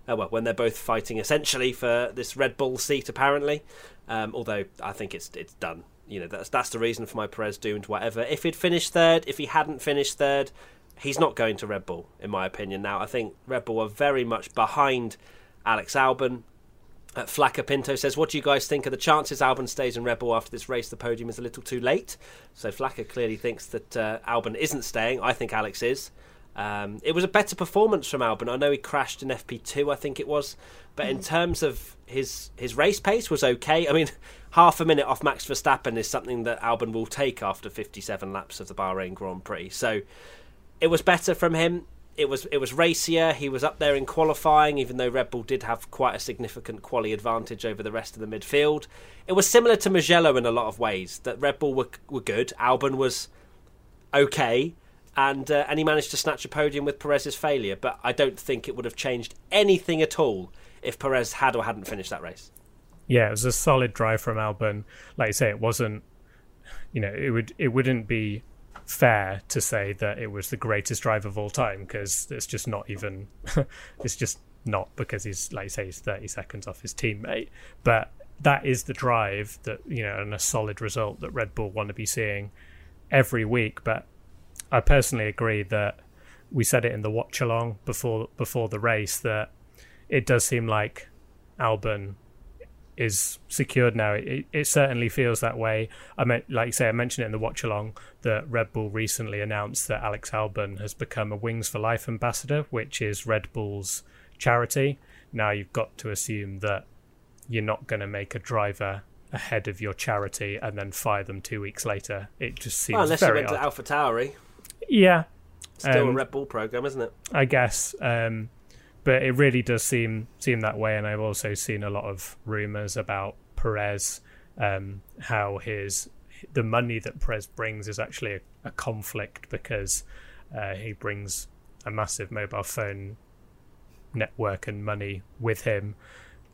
[SPEAKER 3] uh, well, when they're both fighting essentially for this Red Bull seat, apparently. Um, although I think it's it's done. You know, that's that's the reason for my Perez doomed. Whatever. If he'd finished third, if he hadn't finished third, he's not going to Red Bull, in my opinion. Now, I think Red Bull are very much behind Alex Albon. Uh, Flacker Pinto says, What do you guys think of the chances Albon stays in Red Bull after this race? The podium is a little too late. So Flacker clearly thinks that uh, Albon isn't staying. I think Alex is. Um, it was a better performance from Albon. I know he crashed in FP2, I think it was. But in terms of his his race pace was okay. I mean, [laughs] half a minute off Max Verstappen is something that Albon will take after 57 laps of the Bahrain Grand Prix. So it was better from him. It was it was racier. He was up there in qualifying, even though Red Bull did have quite a significant quality advantage over the rest of the midfield. It was similar to Mugello in a lot of ways. That Red Bull were were good. Albon was okay, and uh, and he managed to snatch a podium with Perez's failure. But I don't think it would have changed anything at all if Perez had or hadn't finished that race.
[SPEAKER 4] Yeah, it was a solid drive from Albon. Like you say, it wasn't. You know, it would it wouldn't be fair to say that it was the greatest drive of all time because it's just not even. [laughs] it's just not because he's like you say he's thirty seconds off his teammate, but that is the drive that you know and a solid result that Red Bull want to be seeing every week. But I personally agree that we said it in the watch along before before the race that it does seem like Albon is secured now. It, it certainly feels that way. I mean, like you say, I mentioned it in the watch along that Red Bull recently announced that Alex Albon has become a Wings for Life ambassador, which is Red Bull's charity. Now you've got to assume that you're not going to make a driver ahead of your charity and then fire them two weeks later. It just seems
[SPEAKER 3] Well, unless
[SPEAKER 4] very
[SPEAKER 3] you went
[SPEAKER 4] odd.
[SPEAKER 3] to Alpha Tauri,
[SPEAKER 4] yeah,
[SPEAKER 3] still a
[SPEAKER 4] Um,
[SPEAKER 3] Red Bull program, isn't it?
[SPEAKER 4] I guess. Um, but it really does seem seem that way, and I've also seen a lot of rumors about Perez, um, how his the money that Perez brings is actually a, a conflict because uh, he brings a massive mobile phone network and money with him,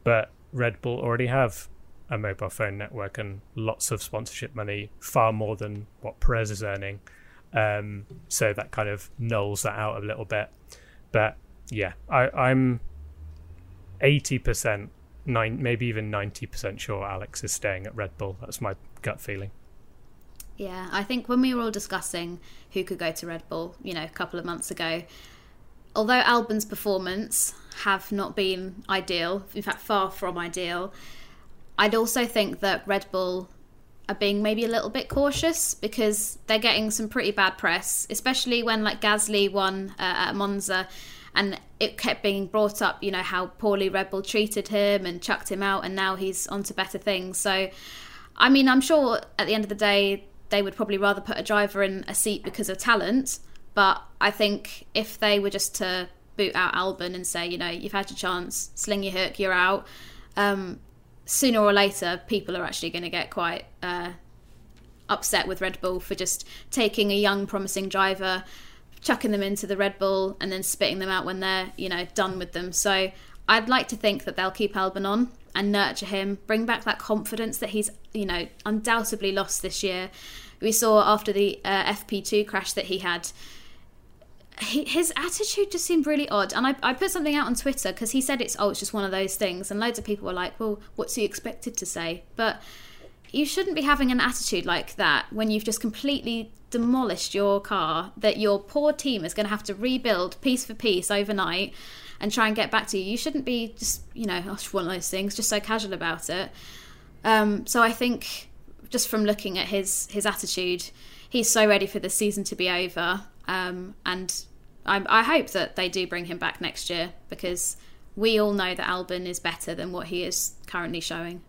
[SPEAKER 4] but Red Bull already have a mobile phone network and lots of sponsorship money, far more than what Perez is earning. Um, so that kind of nulls that out a little bit. But yeah, I, I'm eighty percent, nine, maybe even ninety percent sure Alex is staying at Red Bull. That's my gut feeling.
[SPEAKER 5] Yeah, I think when we were all discussing who could go to Red Bull, you know, a couple of months ago, although Albon's performance have not been ideal, in fact, far from ideal, I'd also think that Red Bull are being maybe a little bit cautious because they're getting some pretty bad press, especially when like Gasly won uh, at Monza, and it kept being brought up, you know, how poorly Red Bull treated him and chucked him out, and now he's on to better things. So, I mean, I'm sure at the end of the day they would probably rather put a driver in a seat because of talent, but I think if they were just to boot out Albon and say, you know, you've had your chance, sling your hook, you're out. Um, sooner or later, people are actually going to get quite uh, upset with Red Bull for just taking a young, promising driver, chucking them into the Red Bull, and then spitting them out when they're, you know, done with them. So I'd like to think that they'll keep Albon on and nurture him, bring back that confidence that he's, you know, undoubtedly lost this year. We saw after the uh, FP2 crash that he had his attitude just seemed really odd. And I, I put something out on Twitter because he said it's oh it's just one of those things, and loads of people were like, well, what's he expected to say? But you shouldn't be having an attitude like that when you've just completely demolished your car that your poor team is going to have to rebuild piece for piece overnight and try and get back to you. You shouldn't be just you know [laughs] one of those things, just so casual about it. Um, so I think just from looking at his his attitude, he's so ready for the season to be over. Um, and I, I hope that they do bring him back next year because we all know that Albon is better than what he is currently showing.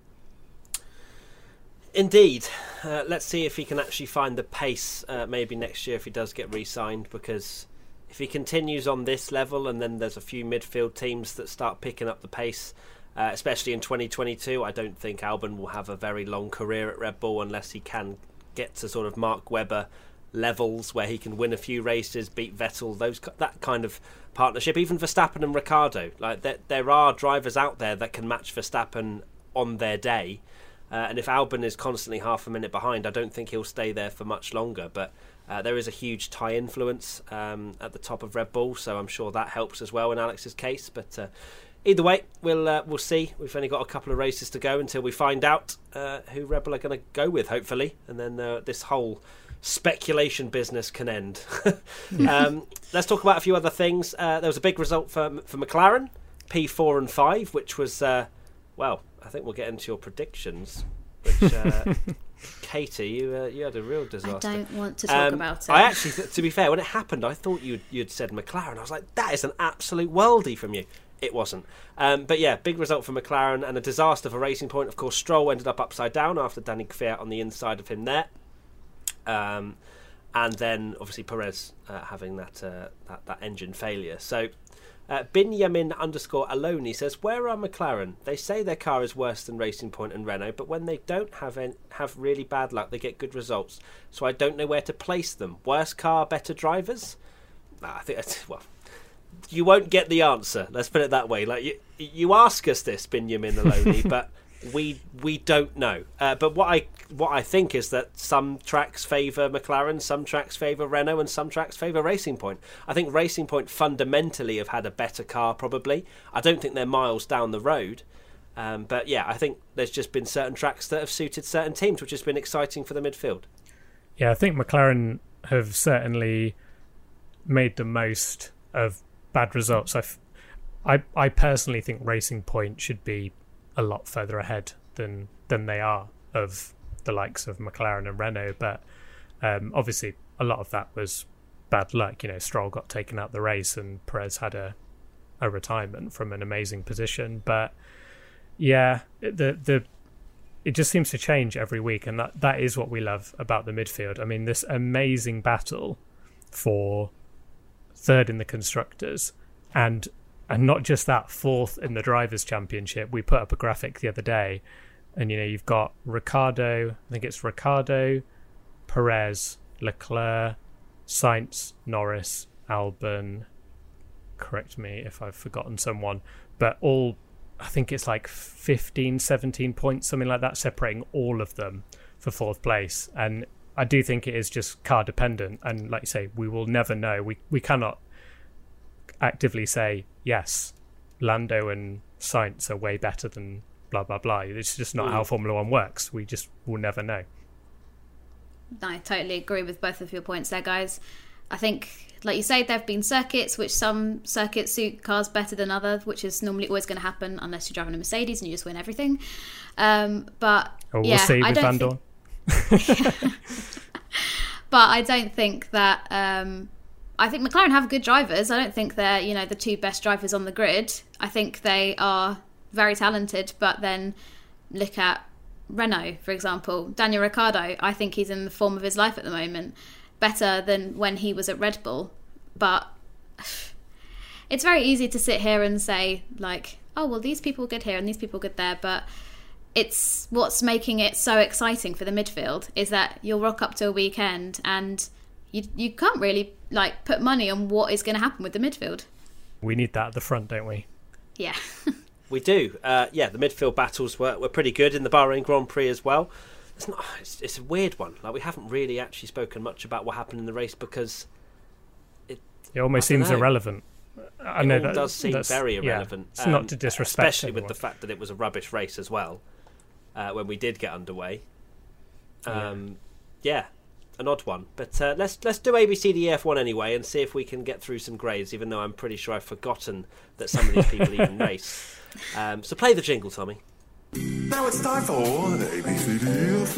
[SPEAKER 3] Indeed. Uh, let's see if he can actually find the pace uh, maybe next year if he does get re signed because if he continues on this level and then there's a few midfield teams that start picking up the pace, uh, especially in 2022, I don't think Albon will have a very long career at Red Bull unless he can get to sort of Mark Webber levels where he can win a few races, beat Vettel, those that kind of partnership. Even Verstappen and Ricciardo, like there, there are drivers out there that can match Verstappen on their day. Uh, and if Albon is constantly half a minute behind, I don't think he'll stay there for much longer. But uh, there is a huge Thai influence um, at the top of Red Bull, so I'm sure that helps as well in Alex's case. But uh, either way, we'll uh, we'll see. We've only got a couple of races to go until we find out uh, who Red Bull are going to go with, hopefully, and then uh, this whole speculation business can end. [laughs] um, let's talk about a few other things. Uh, there was a big result for for McLaren, P4 and 5, which was, uh, well, I think we'll get into your predictions. Which, uh, [laughs] Katie, you uh, you had a real disaster.
[SPEAKER 5] I don't want to talk
[SPEAKER 3] Um,
[SPEAKER 5] about it.
[SPEAKER 3] I actually, th- to be fair, when it happened, I thought you'd you'd said McLaren. I was like, that is an absolute worldie from you. It wasn't. Um, but yeah, big result for McLaren and a disaster for Racing Point. Of course, Stroll ended up upside down after Danny Kvyat on the inside of him there. Um, and then obviously Perez uh, having that, uh, that that engine failure. So uh, Binyamin underscore Aloni says, "Where are McLaren? They say their car is worse than Racing Point and Renault, but when they don't have en- have really bad luck, they get good results. So I don't know where to place them. Worse car, better drivers? Nah, I think that's [laughs] well." You won't get the answer. Let's put it that way. Like you, you ask us this, Binyamin Aloni, [laughs] but we we don't know. Uh, but what I what I think is that some tracks favour McLaren, some tracks favour Renault, and some tracks favour Racing Point. I think Racing Point fundamentally have had a better car. Probably, I don't think they're miles down the road. Um, but yeah, I think there's just been certain tracks that have suited certain teams, which has been exciting for the midfield.
[SPEAKER 4] Yeah, I think McLaren have certainly made the most of bad results. I I personally think Racing Point should be a lot further ahead than than they are of the likes of McLaren and Renault. But um, obviously, a lot of that was bad luck. You know, Stroll got taken out the race, and Perez had a a retirement from an amazing position. But yeah, the the it just seems to change every week, and that, that is what we love about the midfield. I mean, this amazing battle for third in the constructors, and and not just that, fourth in the drivers' championship. We put up a graphic the other day, and you know you've got Ricciardo. I think it's Ricciardo, Perez, Leclerc, Sainz, Norris, Albon. Correct me if I've forgotten someone, but all I think it's like 15, 17 points, something like that, separating all of them for fourth place. And I do think it is just car dependent. And like you say, we will never know. We we cannot actively say yes, Lando and Sainz are way better than blah blah blah. It's just not how Formula One works. We just will never know.
[SPEAKER 5] I totally agree with both of your points there, guys. I think, like you say, there have been circuits which some circuits suit cars better than others, which is normally always going to happen unless you're driving a Mercedes and you just win everything. Um, but
[SPEAKER 4] Or we'll
[SPEAKER 5] yeah,
[SPEAKER 4] see
[SPEAKER 5] I
[SPEAKER 4] with
[SPEAKER 5] don't think, [laughs] [laughs] but I don't think that. Um, I think McLaren have good drivers. I don't think they're you know the two best drivers on the grid. I think they are very talented, but then look at Renault, for example, Daniel Ricciardo. I think he's in the form of his life at the moment, better than when he was at Red Bull. But [sighs] it's very easy to sit here and say like, oh well, these people are good here and these people are good there, but it's what's making it so exciting for the midfield is that you'll rock up to a weekend and you you can't really like put money on what is going to happen with the midfield.
[SPEAKER 4] We need that at the front, don't we?
[SPEAKER 5] Yeah. [laughs]
[SPEAKER 3] We do. Uh, yeah, the midfield battles were, were pretty good in the Bahrain Grand Prix as well. It's not. It's, it's a weird one. Like we haven't really actually spoken much about what happened in the race because
[SPEAKER 4] It It almost
[SPEAKER 3] I dunno.
[SPEAKER 4] seems irrelevant. I
[SPEAKER 3] it
[SPEAKER 4] know that
[SPEAKER 3] does seem
[SPEAKER 4] that's-
[SPEAKER 3] very
[SPEAKER 4] yeah,
[SPEAKER 3] irrelevant.
[SPEAKER 4] it's not
[SPEAKER 3] um,
[SPEAKER 4] to disrespect,
[SPEAKER 3] especially with the fact that it was a rubbish race as well. Uh, when we did get underway, um, yeah, an odd one. But uh, let's let's do ABCDEF one anyway and see if we can get through some grades. Even though I'm pretty sure I've forgotten that some of these people even [laughs] race. Um, so play the jingle, Tommy.
[SPEAKER 6] Now it's time for the ABCDF.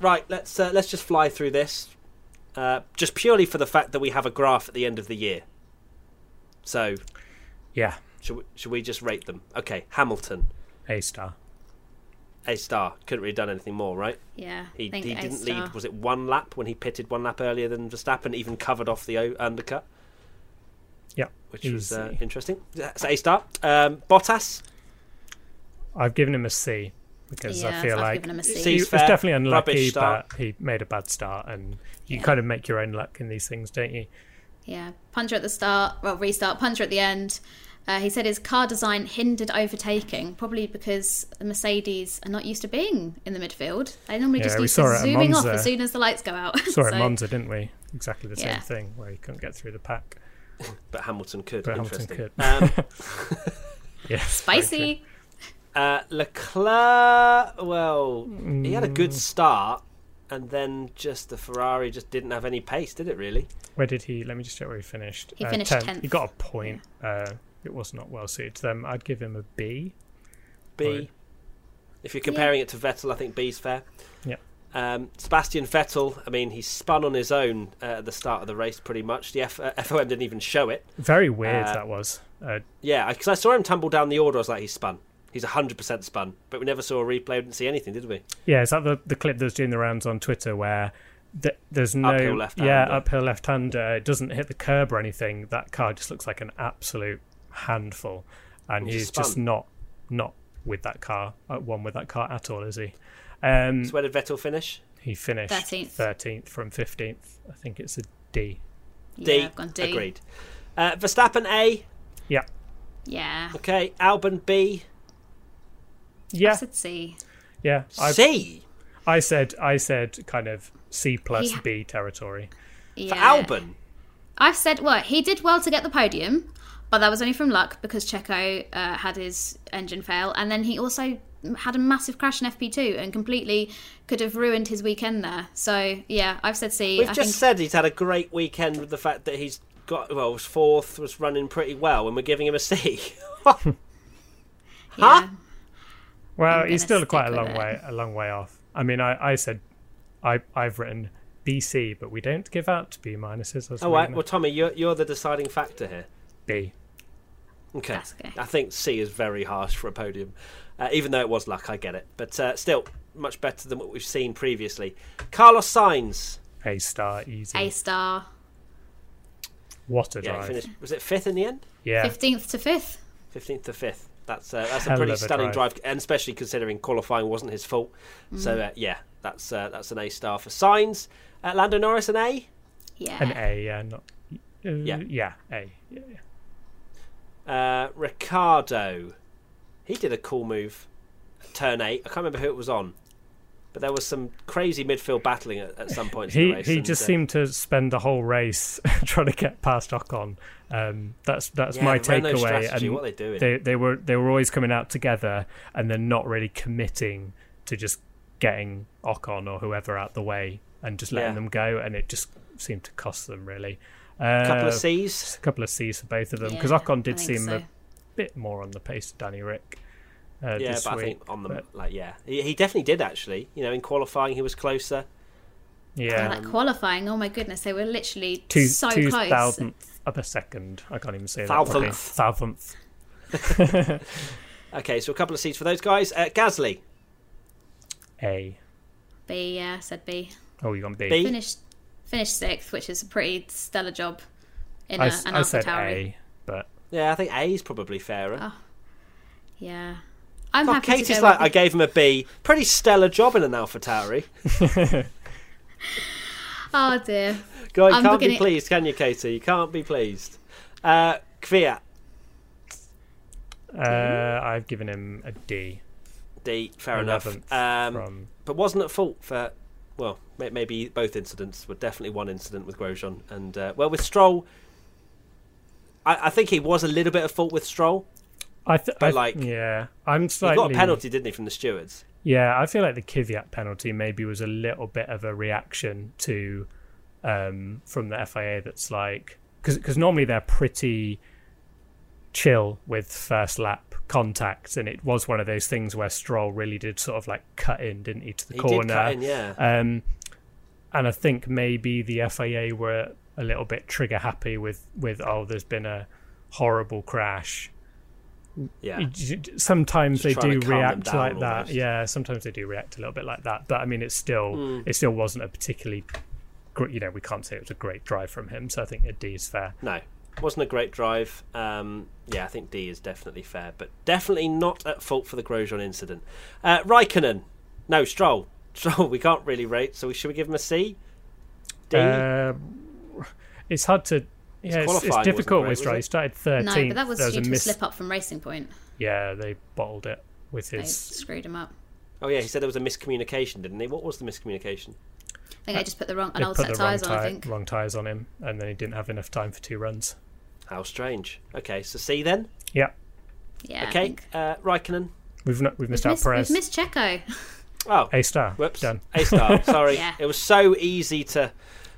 [SPEAKER 3] Right, let's uh, let's just fly through this, uh, just purely for the fact that we have a graph at the end of the year. So
[SPEAKER 4] Yeah,
[SPEAKER 3] should we, should we just rate them? Okay, Hamilton,
[SPEAKER 4] A star.
[SPEAKER 3] A star. Couldn't really have done anything more, right?
[SPEAKER 5] Yeah.
[SPEAKER 3] He,
[SPEAKER 5] think
[SPEAKER 3] he didn't
[SPEAKER 5] star.
[SPEAKER 3] lead. Was it one lap when he pitted one lap earlier than Verstappen? Even covered off the o- undercut,
[SPEAKER 4] Yeah,
[SPEAKER 3] which was uh, interesting. So A star. Um, Bottas.
[SPEAKER 4] I've given him a C because
[SPEAKER 5] Yeah,
[SPEAKER 4] I feel
[SPEAKER 5] I've
[SPEAKER 4] like
[SPEAKER 5] given him a
[SPEAKER 3] C.
[SPEAKER 5] C.
[SPEAKER 4] he was
[SPEAKER 3] fair.
[SPEAKER 4] definitely unlucky, but he made a bad start, and you
[SPEAKER 5] Yeah.
[SPEAKER 4] kind of make your own luck in these things, don't you?
[SPEAKER 5] Yeah, puncher at the start, well, restart, puncher at the end. Uh, he said his car design hindered overtaking, probably because the Mercedes are not used to being in the midfield. They normally
[SPEAKER 4] Yeah,
[SPEAKER 5] just
[SPEAKER 4] we
[SPEAKER 5] used to
[SPEAKER 4] at
[SPEAKER 5] zooming off as soon as the lights go out.
[SPEAKER 4] Saw it at [laughs] Monza, didn't we? Exactly the
[SPEAKER 5] Yeah.
[SPEAKER 4] same thing, where he couldn't get through the pack.
[SPEAKER 3] But Hamilton could.
[SPEAKER 4] But Hamilton
[SPEAKER 3] Interesting.
[SPEAKER 4] could.
[SPEAKER 3] Um, [laughs] [laughs]
[SPEAKER 4] Yeah,
[SPEAKER 5] Spicy.
[SPEAKER 3] Uh, Leclerc, well, he had a good
[SPEAKER 4] Mm.
[SPEAKER 3] start, and then just the Ferrari just didn't have any pace, did it? Really?
[SPEAKER 4] Where did he? Let me just check where he finished.
[SPEAKER 5] He
[SPEAKER 4] Uh,
[SPEAKER 5] finished
[SPEAKER 4] 10th.
[SPEAKER 5] 10th.
[SPEAKER 4] He got a point. Uh, it was not well suited to them. I'd give him a B.
[SPEAKER 3] B. If you're comparing it to Vettel, I think B's fair.
[SPEAKER 4] Yeah.
[SPEAKER 3] Um, Sebastian Vettel, I mean, he spun on his own uh, at the start of the race, pretty much. The F- uh, FOM didn't even show it.
[SPEAKER 4] Very weird
[SPEAKER 3] Uh,
[SPEAKER 4] that was. Uh,
[SPEAKER 3] Yeah, because I saw him tumble down the order. I was like, he's spun. He's 100% spun. But we never saw a replay. We didn't see anything, did we?
[SPEAKER 4] yeah, is that the, the clip that's doing the rounds on Twitter where th- there's no
[SPEAKER 3] Uphill left-hander.
[SPEAKER 4] yeah uphill left hander. It doesn't hit the curb or anything. That car just looks like an absolute handful, and he's
[SPEAKER 3] just
[SPEAKER 4] just not not with that car at one with that car at all, is he? Um,
[SPEAKER 3] So where did Vettel finish?
[SPEAKER 4] he finished
[SPEAKER 5] 13th.
[SPEAKER 4] 13th from 15th. I think it's a D.
[SPEAKER 3] D.
[SPEAKER 5] Yeah, I've gone D.
[SPEAKER 3] Agreed. Uh, Verstappen A.
[SPEAKER 4] Yeah,
[SPEAKER 5] Yeah.
[SPEAKER 3] Okay. Albon B.
[SPEAKER 4] yeah, I
[SPEAKER 5] said C.
[SPEAKER 4] yeah. I
[SPEAKER 3] C.
[SPEAKER 4] I said I said kind of C plus
[SPEAKER 5] He-
[SPEAKER 4] B territory.
[SPEAKER 5] Yeah.
[SPEAKER 3] For Albon.
[SPEAKER 5] I've said well, he did well to get the podium, but that was only from luck because Checo uh, had his engine fail, and then he also had a massive crash in FP2 and completely could have ruined his weekend there. So yeah, I've said C.
[SPEAKER 3] We've
[SPEAKER 5] I
[SPEAKER 3] just
[SPEAKER 5] think
[SPEAKER 3] said he's had a great weekend with the fact that he's got, well, was fourth, was running pretty well, and we're giving him a C. [laughs] [laughs]
[SPEAKER 5] yeah.
[SPEAKER 4] Well, he's still quite a long
[SPEAKER 5] with it.
[SPEAKER 4] way a long way off. I mean, I, I said I I've written BC, but we don't give out B minuses. I was
[SPEAKER 3] All right. Well, Tommy, you're, you're the deciding factor here.
[SPEAKER 4] B.
[SPEAKER 3] Okay.
[SPEAKER 5] That's okay.
[SPEAKER 3] I think C is very harsh for a podium, uh, even though it was luck. I get it, but uh, still much better than what we've seen previously. Carlos Sainz.
[SPEAKER 4] A star, easy.
[SPEAKER 5] A star,
[SPEAKER 4] What a
[SPEAKER 3] Yeah, he
[SPEAKER 4] drive!
[SPEAKER 3] finished. Was it fifth in the end?
[SPEAKER 4] yeah,
[SPEAKER 5] fifteenth to fifth.
[SPEAKER 3] Fifteenth to fifth. That's uh, that's a
[SPEAKER 4] Hell
[SPEAKER 3] pretty
[SPEAKER 4] a
[SPEAKER 3] stunning
[SPEAKER 4] drive.
[SPEAKER 3] drive. and especially considering qualifying wasn't his fault.
[SPEAKER 5] Mm.
[SPEAKER 3] So uh, yeah, that's uh, that's an A star for Sainz. Uh, Lando Norris an A.
[SPEAKER 5] Yeah.
[SPEAKER 4] an A. Yeah, not. Uh,
[SPEAKER 3] Yeah.
[SPEAKER 4] yeah, A. Yeah, yeah.
[SPEAKER 3] Uh, Ricciardo, he did a cool move. Turn eight. I can't remember who it was on, but there was some crazy midfield battling at, at some point. in
[SPEAKER 4] He
[SPEAKER 3] the race,
[SPEAKER 4] he just
[SPEAKER 3] uh,
[SPEAKER 4] seemed to spend the whole race [laughs] trying to get past Ocon. Um, that's that's
[SPEAKER 3] Yeah,
[SPEAKER 4] my takeaway. and
[SPEAKER 3] what they doing?
[SPEAKER 4] They they were they were always coming out together, and then not really committing to just getting Ocon or whoever out the way and just letting
[SPEAKER 3] Yeah.
[SPEAKER 4] them go, and it just seemed to cost them really. Uh,
[SPEAKER 3] a couple of C's.
[SPEAKER 4] a couple of C's for both of them because
[SPEAKER 5] Yeah,
[SPEAKER 4] Ocon did seem
[SPEAKER 5] so.
[SPEAKER 4] a bit more on the pace of Danny Rick. Uh,
[SPEAKER 3] Yeah,
[SPEAKER 4] this
[SPEAKER 3] but I think on the
[SPEAKER 4] but
[SPEAKER 3] like, yeah, he, he definitely did actually. You know, in qualifying he was closer.
[SPEAKER 4] yeah,
[SPEAKER 5] that qualifying, oh my goodness, they were literally
[SPEAKER 4] two
[SPEAKER 5] so
[SPEAKER 4] two
[SPEAKER 5] close.
[SPEAKER 4] thousandth of a second. I can't even say that. properly.
[SPEAKER 3] Thousandth.
[SPEAKER 4] Thousandth. [laughs]
[SPEAKER 3] Okay, so a couple of C's for those guys. Uh, Gasly,
[SPEAKER 4] A.
[SPEAKER 5] B, yeah, said B.
[SPEAKER 4] Oh, you got B.
[SPEAKER 3] B.
[SPEAKER 5] Finished finished sixth, which is a pretty stellar job in
[SPEAKER 4] I,
[SPEAKER 5] a,
[SPEAKER 4] s-
[SPEAKER 5] an
[SPEAKER 4] I
[SPEAKER 5] Alpha
[SPEAKER 4] said A, but
[SPEAKER 3] Yeah, I think A is probably fairer.
[SPEAKER 5] Oh, Yeah. I'm
[SPEAKER 3] God,
[SPEAKER 5] happy
[SPEAKER 3] Katie's
[SPEAKER 5] to go
[SPEAKER 3] like, I gave him a B. Pretty stellar job in an Alpha Tauri. [laughs] [laughs]
[SPEAKER 5] Oh dear.
[SPEAKER 3] God, you
[SPEAKER 5] I'm
[SPEAKER 3] can't be pleased, can you, Katie? You can't be pleased. Uh, Kvyat,
[SPEAKER 4] uh, I've given him a D.
[SPEAKER 3] D, fair enough. Um,
[SPEAKER 4] from
[SPEAKER 3] but wasn't at fault for, well, may- maybe both incidents were definitely one incident with Grosjean. And, uh, well, with Stroll, I, I think he was a little bit of fault with Stroll.
[SPEAKER 4] I, th-
[SPEAKER 3] but
[SPEAKER 4] I
[SPEAKER 3] like-
[SPEAKER 4] yeah, I'm
[SPEAKER 3] He
[SPEAKER 4] slightly
[SPEAKER 3] got a penalty, didn't he, from the stewards?
[SPEAKER 4] Yeah, I feel like the Kvyat penalty maybe was a little bit of a reaction to um, from the FIA. That's like because normally they're pretty chill with first lap contact, and it was one of those things where Stroll really did sort of like cut in, didn't he, to the
[SPEAKER 3] He
[SPEAKER 4] corner?
[SPEAKER 3] in, yeah.
[SPEAKER 4] Um, and I think maybe the FIA were a little bit trigger happy with with oh, there's been a horrible crash.
[SPEAKER 3] yeah.
[SPEAKER 4] Sometimes
[SPEAKER 3] Just
[SPEAKER 4] they do
[SPEAKER 3] to
[SPEAKER 4] react like that.
[SPEAKER 3] almost.
[SPEAKER 4] Yeah, sometimes they do react a little bit like that. But I mean, it's still
[SPEAKER 3] Hmm.
[SPEAKER 4] it still wasn't a particularly great. You know, we can't say it was a great drive from him. So I think a D is fair.
[SPEAKER 3] No, wasn't a great drive. Um, yeah, I think D is definitely fair, but definitely not at fault for the Grosjean incident. Uh, Raikkonen, no Stroll. [laughs] Stroll, we can't really rate, so should we give him a C? D.
[SPEAKER 4] Uh, it's hard to. Yeah, it's, it's difficult
[SPEAKER 3] great,
[SPEAKER 4] with Stroll. He started thirteenth.
[SPEAKER 5] No, but that was
[SPEAKER 4] there
[SPEAKER 5] due
[SPEAKER 4] a
[SPEAKER 5] to a
[SPEAKER 4] miss.
[SPEAKER 5] slip up from Racing Point.
[SPEAKER 4] Yeah, they bottled it with his.
[SPEAKER 5] They screwed him up.
[SPEAKER 3] oh yeah, he said there was a miscommunication, didn't he? What was the miscommunication?
[SPEAKER 5] I think I just put the wrong an
[SPEAKER 4] They
[SPEAKER 5] old
[SPEAKER 4] put
[SPEAKER 5] set
[SPEAKER 4] the
[SPEAKER 5] of
[SPEAKER 4] wrong,
[SPEAKER 5] tyres on. I think.
[SPEAKER 4] wrong tires on him, and then he didn't have enough time for two runs.
[SPEAKER 3] How strange. Okay, so C then.
[SPEAKER 4] Yeah,
[SPEAKER 5] Yeah.
[SPEAKER 3] Okay,
[SPEAKER 5] think.
[SPEAKER 3] uh, Raikkonen.
[SPEAKER 4] We've not, we've missed
[SPEAKER 5] We've
[SPEAKER 4] out
[SPEAKER 5] missed,
[SPEAKER 4] Perez.
[SPEAKER 5] we've missed Checo. [laughs]
[SPEAKER 3] Oh,
[SPEAKER 4] A star.
[SPEAKER 3] whoops.
[SPEAKER 4] Done.
[SPEAKER 3] A star. [laughs] Sorry,
[SPEAKER 5] Yeah.
[SPEAKER 3] it was so easy to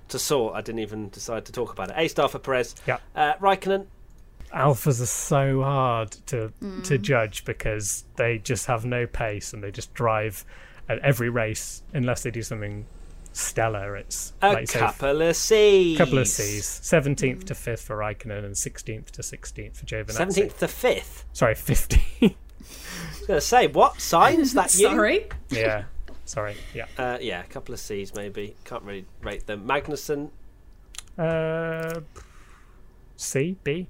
[SPEAKER 3] to sort. I didn't even decide to talk about it. A star for Perez.
[SPEAKER 4] Yeah.
[SPEAKER 3] Uh, Raikkonen.
[SPEAKER 4] Alphas are so hard to
[SPEAKER 5] Mm.
[SPEAKER 4] to judge because they just have no pace and they just drive at every race unless they do something stellar. It's
[SPEAKER 3] A
[SPEAKER 4] like you say,
[SPEAKER 3] couple of C's.
[SPEAKER 4] couple of C's. Seventeenth to fifth for Raikkonen and sixteenth to sixteenth for Giovinazzi.
[SPEAKER 3] Seventeenth to fifth.
[SPEAKER 4] Sorry, fifteen. [laughs]
[SPEAKER 3] I was going to say what Sainz that you?
[SPEAKER 5] Sorry.
[SPEAKER 4] yeah. Sorry. Yeah.
[SPEAKER 3] Uh, yeah, a couple of C's maybe. Can't really rate them. Magnussen.
[SPEAKER 4] Uh, C B.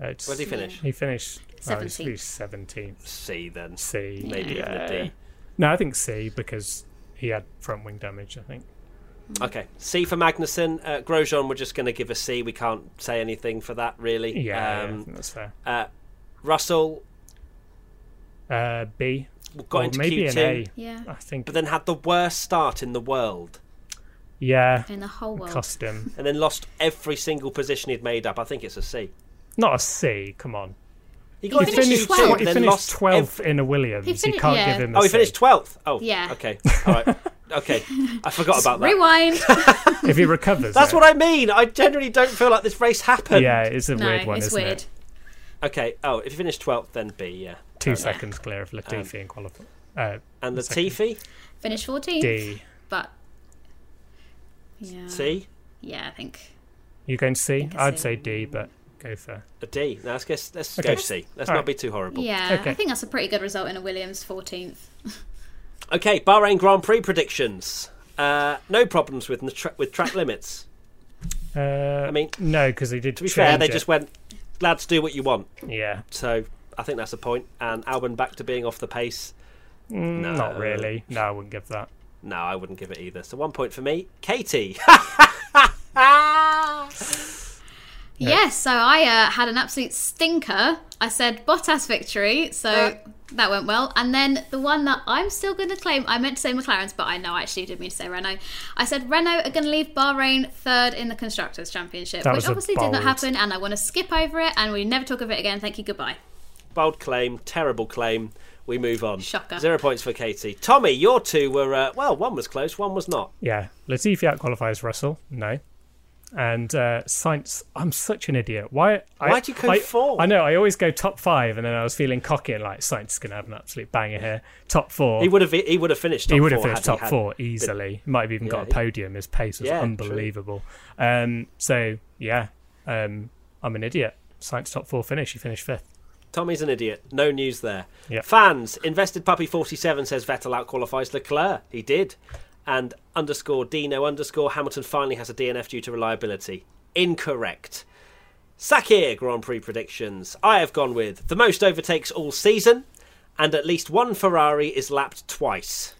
[SPEAKER 4] Uh, it's-
[SPEAKER 3] Where did he finish?
[SPEAKER 4] He finished. Oh, he's-
[SPEAKER 5] 17th.
[SPEAKER 4] he's seventeenth.
[SPEAKER 3] C then.
[SPEAKER 4] C.
[SPEAKER 3] Maybe even a
[SPEAKER 4] yeah.
[SPEAKER 3] D.
[SPEAKER 4] No, I think C because he had front wing damage. I think.
[SPEAKER 3] Okay, C for Magnussen. Uh, Grosjean, we're just going to give a C. We can't say anything for that really.
[SPEAKER 4] Yeah, yeah, I
[SPEAKER 3] Um,
[SPEAKER 4] think that's fair.
[SPEAKER 3] uh, Russell
[SPEAKER 4] Uh, B.
[SPEAKER 3] got
[SPEAKER 4] or
[SPEAKER 3] into
[SPEAKER 4] maybe
[SPEAKER 3] Q2,
[SPEAKER 4] an A.
[SPEAKER 5] Yeah.
[SPEAKER 4] I think.
[SPEAKER 3] but then had the worst start in the world,
[SPEAKER 4] yeah,
[SPEAKER 5] In the whole world.
[SPEAKER 4] cost him.
[SPEAKER 3] and then lost every single position he'd made up. I think it's a C.
[SPEAKER 4] Not a C. Come on.
[SPEAKER 3] He
[SPEAKER 4] He
[SPEAKER 3] got into
[SPEAKER 4] finished.
[SPEAKER 3] Q2,
[SPEAKER 5] twelfth.
[SPEAKER 4] He
[SPEAKER 3] then
[SPEAKER 4] finished
[SPEAKER 3] lost
[SPEAKER 4] twelfth
[SPEAKER 3] every-
[SPEAKER 4] in a Williams.
[SPEAKER 5] He
[SPEAKER 4] you
[SPEAKER 5] fin-
[SPEAKER 4] can't
[SPEAKER 5] yeah.
[SPEAKER 4] give him. A
[SPEAKER 3] Oh, he finished twelfth. Oh,
[SPEAKER 5] Yeah.
[SPEAKER 3] Okay, all right. Okay, I forgot about that.
[SPEAKER 5] Rewind. [laughs]
[SPEAKER 4] If he recovers.
[SPEAKER 3] That's
[SPEAKER 4] it.
[SPEAKER 3] what I mean. I generally don't feel like this race happened.
[SPEAKER 4] Yeah, it's a
[SPEAKER 5] no,
[SPEAKER 4] weird one,
[SPEAKER 5] it's
[SPEAKER 4] isn't
[SPEAKER 5] weird.
[SPEAKER 4] it?
[SPEAKER 3] Okay. Oh, if you finish twelfth, then B. Yeah.
[SPEAKER 4] Two
[SPEAKER 3] Yeah.
[SPEAKER 4] seconds clear of Latifi in qualifying. Uh,
[SPEAKER 3] And Latifi?
[SPEAKER 4] Second.
[SPEAKER 5] Finished 14th.
[SPEAKER 4] D.
[SPEAKER 5] But. Yeah.
[SPEAKER 3] C.
[SPEAKER 5] Yeah, I think.
[SPEAKER 4] You going to C?
[SPEAKER 5] think a
[SPEAKER 4] I'd
[SPEAKER 5] C.
[SPEAKER 4] say D, but go for.
[SPEAKER 3] A D. No, let's guess. Let's
[SPEAKER 4] Okay.
[SPEAKER 3] go C. Let's
[SPEAKER 4] All
[SPEAKER 3] not
[SPEAKER 4] right.
[SPEAKER 3] be too horrible.
[SPEAKER 5] Yeah,
[SPEAKER 4] Okay.
[SPEAKER 5] I think that's a pretty good result in a Williams 14th. [laughs]
[SPEAKER 3] Okay, Bahrain Grand Prix predictions. Uh, no problems with the tra- with track limits.
[SPEAKER 4] Uh, I
[SPEAKER 3] mean,
[SPEAKER 4] no, because they did.
[SPEAKER 3] To be fair, they
[SPEAKER 4] it.
[SPEAKER 3] just went, lads, do what you want.
[SPEAKER 4] Yeah,
[SPEAKER 3] So I think that's a point. And Albon back to being off the pace.
[SPEAKER 4] Mm,
[SPEAKER 3] No.
[SPEAKER 4] not really. No, I wouldn't give that.
[SPEAKER 3] No, I wouldn't give it either. So one point for me. Katie. [laughs]
[SPEAKER 5] Yes, so I uh, had an absolute stinker. I said Bottas victory, so
[SPEAKER 3] Uh.
[SPEAKER 5] that went well. And then the one that I'm still going to claim, I meant to say McLaren's, but I know I actually did mean to say Renault. I said Renault are going to leave Bahrain third in the Constructors' Championship,
[SPEAKER 4] That
[SPEAKER 5] which
[SPEAKER 4] was a
[SPEAKER 5] obviously did not happen, and I want to skip over it, and we never talk of it again. Thank you, goodbye.
[SPEAKER 3] Bold claim, terrible claim. We move on.
[SPEAKER 5] Shocker.
[SPEAKER 3] Zero points for Katie. Tommy, your two were, uh, well, one was close, one was not.
[SPEAKER 4] Yeah, Latifi out qualifies Russell. No. And uh, Sainz, I'm such an idiot. Why? I,
[SPEAKER 3] Why'd you go
[SPEAKER 4] I,
[SPEAKER 3] four?
[SPEAKER 4] I know. I always go top five, and then I was feeling cocky and like Sainz is going to have an absolute banger here. Top four.
[SPEAKER 3] He would have he would have finished top
[SPEAKER 4] he would have finished top four easily. Might have even
[SPEAKER 3] Yeah,
[SPEAKER 4] got a podium. His pace was
[SPEAKER 3] Yeah,
[SPEAKER 4] unbelievable. Um, so yeah, um, I'm an idiot. Sainz top four finish. He finished fifth.
[SPEAKER 3] Tommy's an idiot. No news there.
[SPEAKER 4] Yep.
[SPEAKER 3] Fans, invested puppy forty seven says Vettel out qualifies Leclerc. He did. And underscore Dino underscore Hamilton finally has a DNF due to reliability. Incorrect. Sakhir Grand Prix predictions. I have gone with the most overtakes all season, and at least one Ferrari is lapped twice.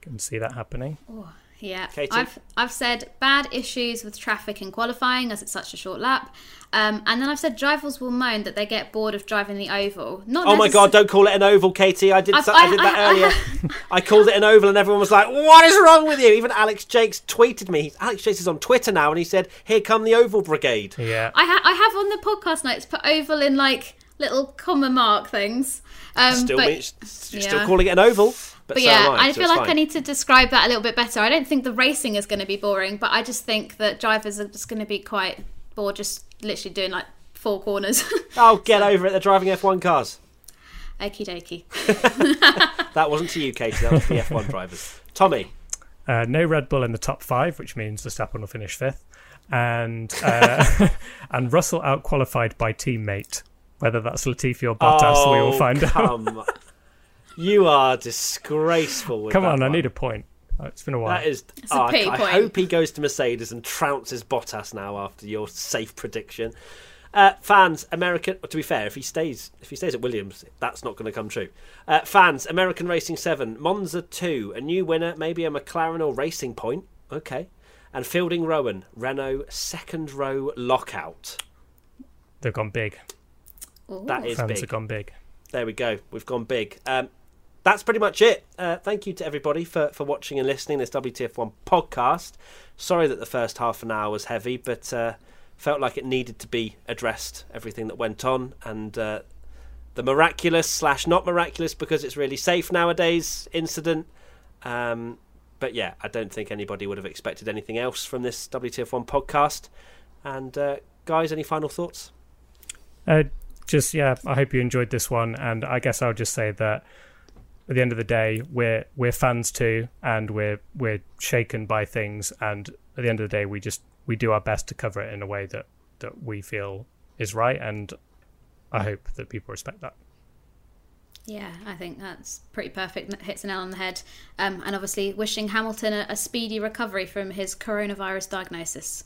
[SPEAKER 4] Can see that happening. Oh.
[SPEAKER 5] Yeah,
[SPEAKER 3] Katie?
[SPEAKER 5] I've I've said bad issues with traffic and qualifying as it's such a short lap, um, and then I've said drivers will moan that they get bored of driving the oval. Not
[SPEAKER 3] Oh my god, don't call it an oval, Katie. I did
[SPEAKER 5] I've-
[SPEAKER 3] I, did that
[SPEAKER 5] I- I
[SPEAKER 3] earlier. [laughs] I called it an oval and everyone was like, What is wrong with you? Even Alex Jacques tweeted me. Alex Jacques is on Twitter now and he said, Here come the oval brigade.
[SPEAKER 4] Yeah.
[SPEAKER 5] I, ha- I have on the podcast notes put oval in like little comma mark things. Um,
[SPEAKER 3] Still,
[SPEAKER 5] but,
[SPEAKER 3] means- you're still calling it an oval. But,
[SPEAKER 5] but
[SPEAKER 3] so
[SPEAKER 5] yeah,
[SPEAKER 3] am I,
[SPEAKER 5] I
[SPEAKER 3] so
[SPEAKER 5] feel
[SPEAKER 3] it's
[SPEAKER 5] like I need to describe that a little bit better. I don't think the racing is going to be boring, but I just think that drivers are just going to be quite bored, just literally doing like four corners. [laughs]
[SPEAKER 3] Oh, get over it. They're driving F1 cars.
[SPEAKER 5] Okie [laughs] dokie. [laughs]
[SPEAKER 3] That wasn't to you, Katie. That was to the F1 drivers. Tommy.
[SPEAKER 4] Uh, no Red Bull in the top five, which means Verstappen will finish fifth, and uh, and Russell out qualified by teammate. Whether that's Latifi or Bottas, we will
[SPEAKER 3] Oh,
[SPEAKER 4] find out.
[SPEAKER 3] Come. you are disgraceful with
[SPEAKER 4] Come
[SPEAKER 3] that
[SPEAKER 4] on, I need a point. Oh, it's been a while.
[SPEAKER 3] That is.
[SPEAKER 5] a
[SPEAKER 3] oh, I,
[SPEAKER 5] pity
[SPEAKER 3] I
[SPEAKER 5] point.
[SPEAKER 3] hope he goes to Mercedes and trounces Bottas now after your safe prediction. Uh, fans, American. To be fair, if he stays, if he stays at Williams, that's not going to come true. Uh, fans, American Racing Seven, Monza Two, a new winner, maybe a McLaren or Racing Point. Okay, and Fielding Rowan, Renault second row lockout.
[SPEAKER 4] They've gone big.
[SPEAKER 3] That is
[SPEAKER 4] Fans
[SPEAKER 3] big.
[SPEAKER 4] have gone big.
[SPEAKER 3] There we go. We've gone big. Um, that's pretty much it. Uh, thank you to everybody for, for watching and listening this WTF1 podcast. Sorry that the first half an hour was heavy, but uh, felt like it needed to be addressed, everything that went on. And uh, the miraculous slash not miraculous because it's really safe nowadays incident. Um, but yeah, I don't think anybody would have expected anything else from this WTF1 podcast. And uh, guys, any final thoughts?
[SPEAKER 4] Uh, just yeah, I hope you enjoyed this one, and I guess I'll just say that at the end of the day, we're we're fans too, and we're we're shaken by things, and at the end of the day, we just we do our best to cover it in a way that that we feel is right, and I hope that people respect that.
[SPEAKER 5] Yeah, I think that's pretty perfect. That hits the nail on the head. Um, and obviously, wishing Hamilton a, a speedy recovery from his coronavirus diagnosis.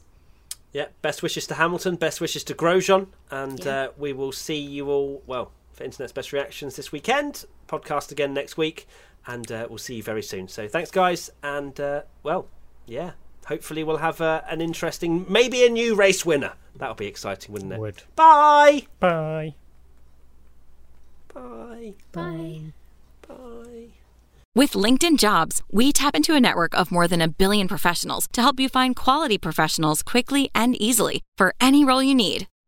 [SPEAKER 3] Yeah, best wishes to Hamilton, best wishes to Grosjean, and
[SPEAKER 5] Yeah.
[SPEAKER 3] uh, we will see you all, well, for Internet's Best Reactions this weekend. Podcast again next week, and uh, we'll see you very soon. So thanks, guys, and uh, well, yeah, hopefully we'll have uh, an interesting, maybe a new race winner. That would be exciting, wouldn't it?
[SPEAKER 4] Would
[SPEAKER 3] Bye!
[SPEAKER 4] bye.
[SPEAKER 3] Bye.
[SPEAKER 5] Bye.
[SPEAKER 3] Bye.
[SPEAKER 7] With LinkedIn Jobs, we tap into a network of more than a billion professionals to help you find quality professionals quickly and easily for any role you need.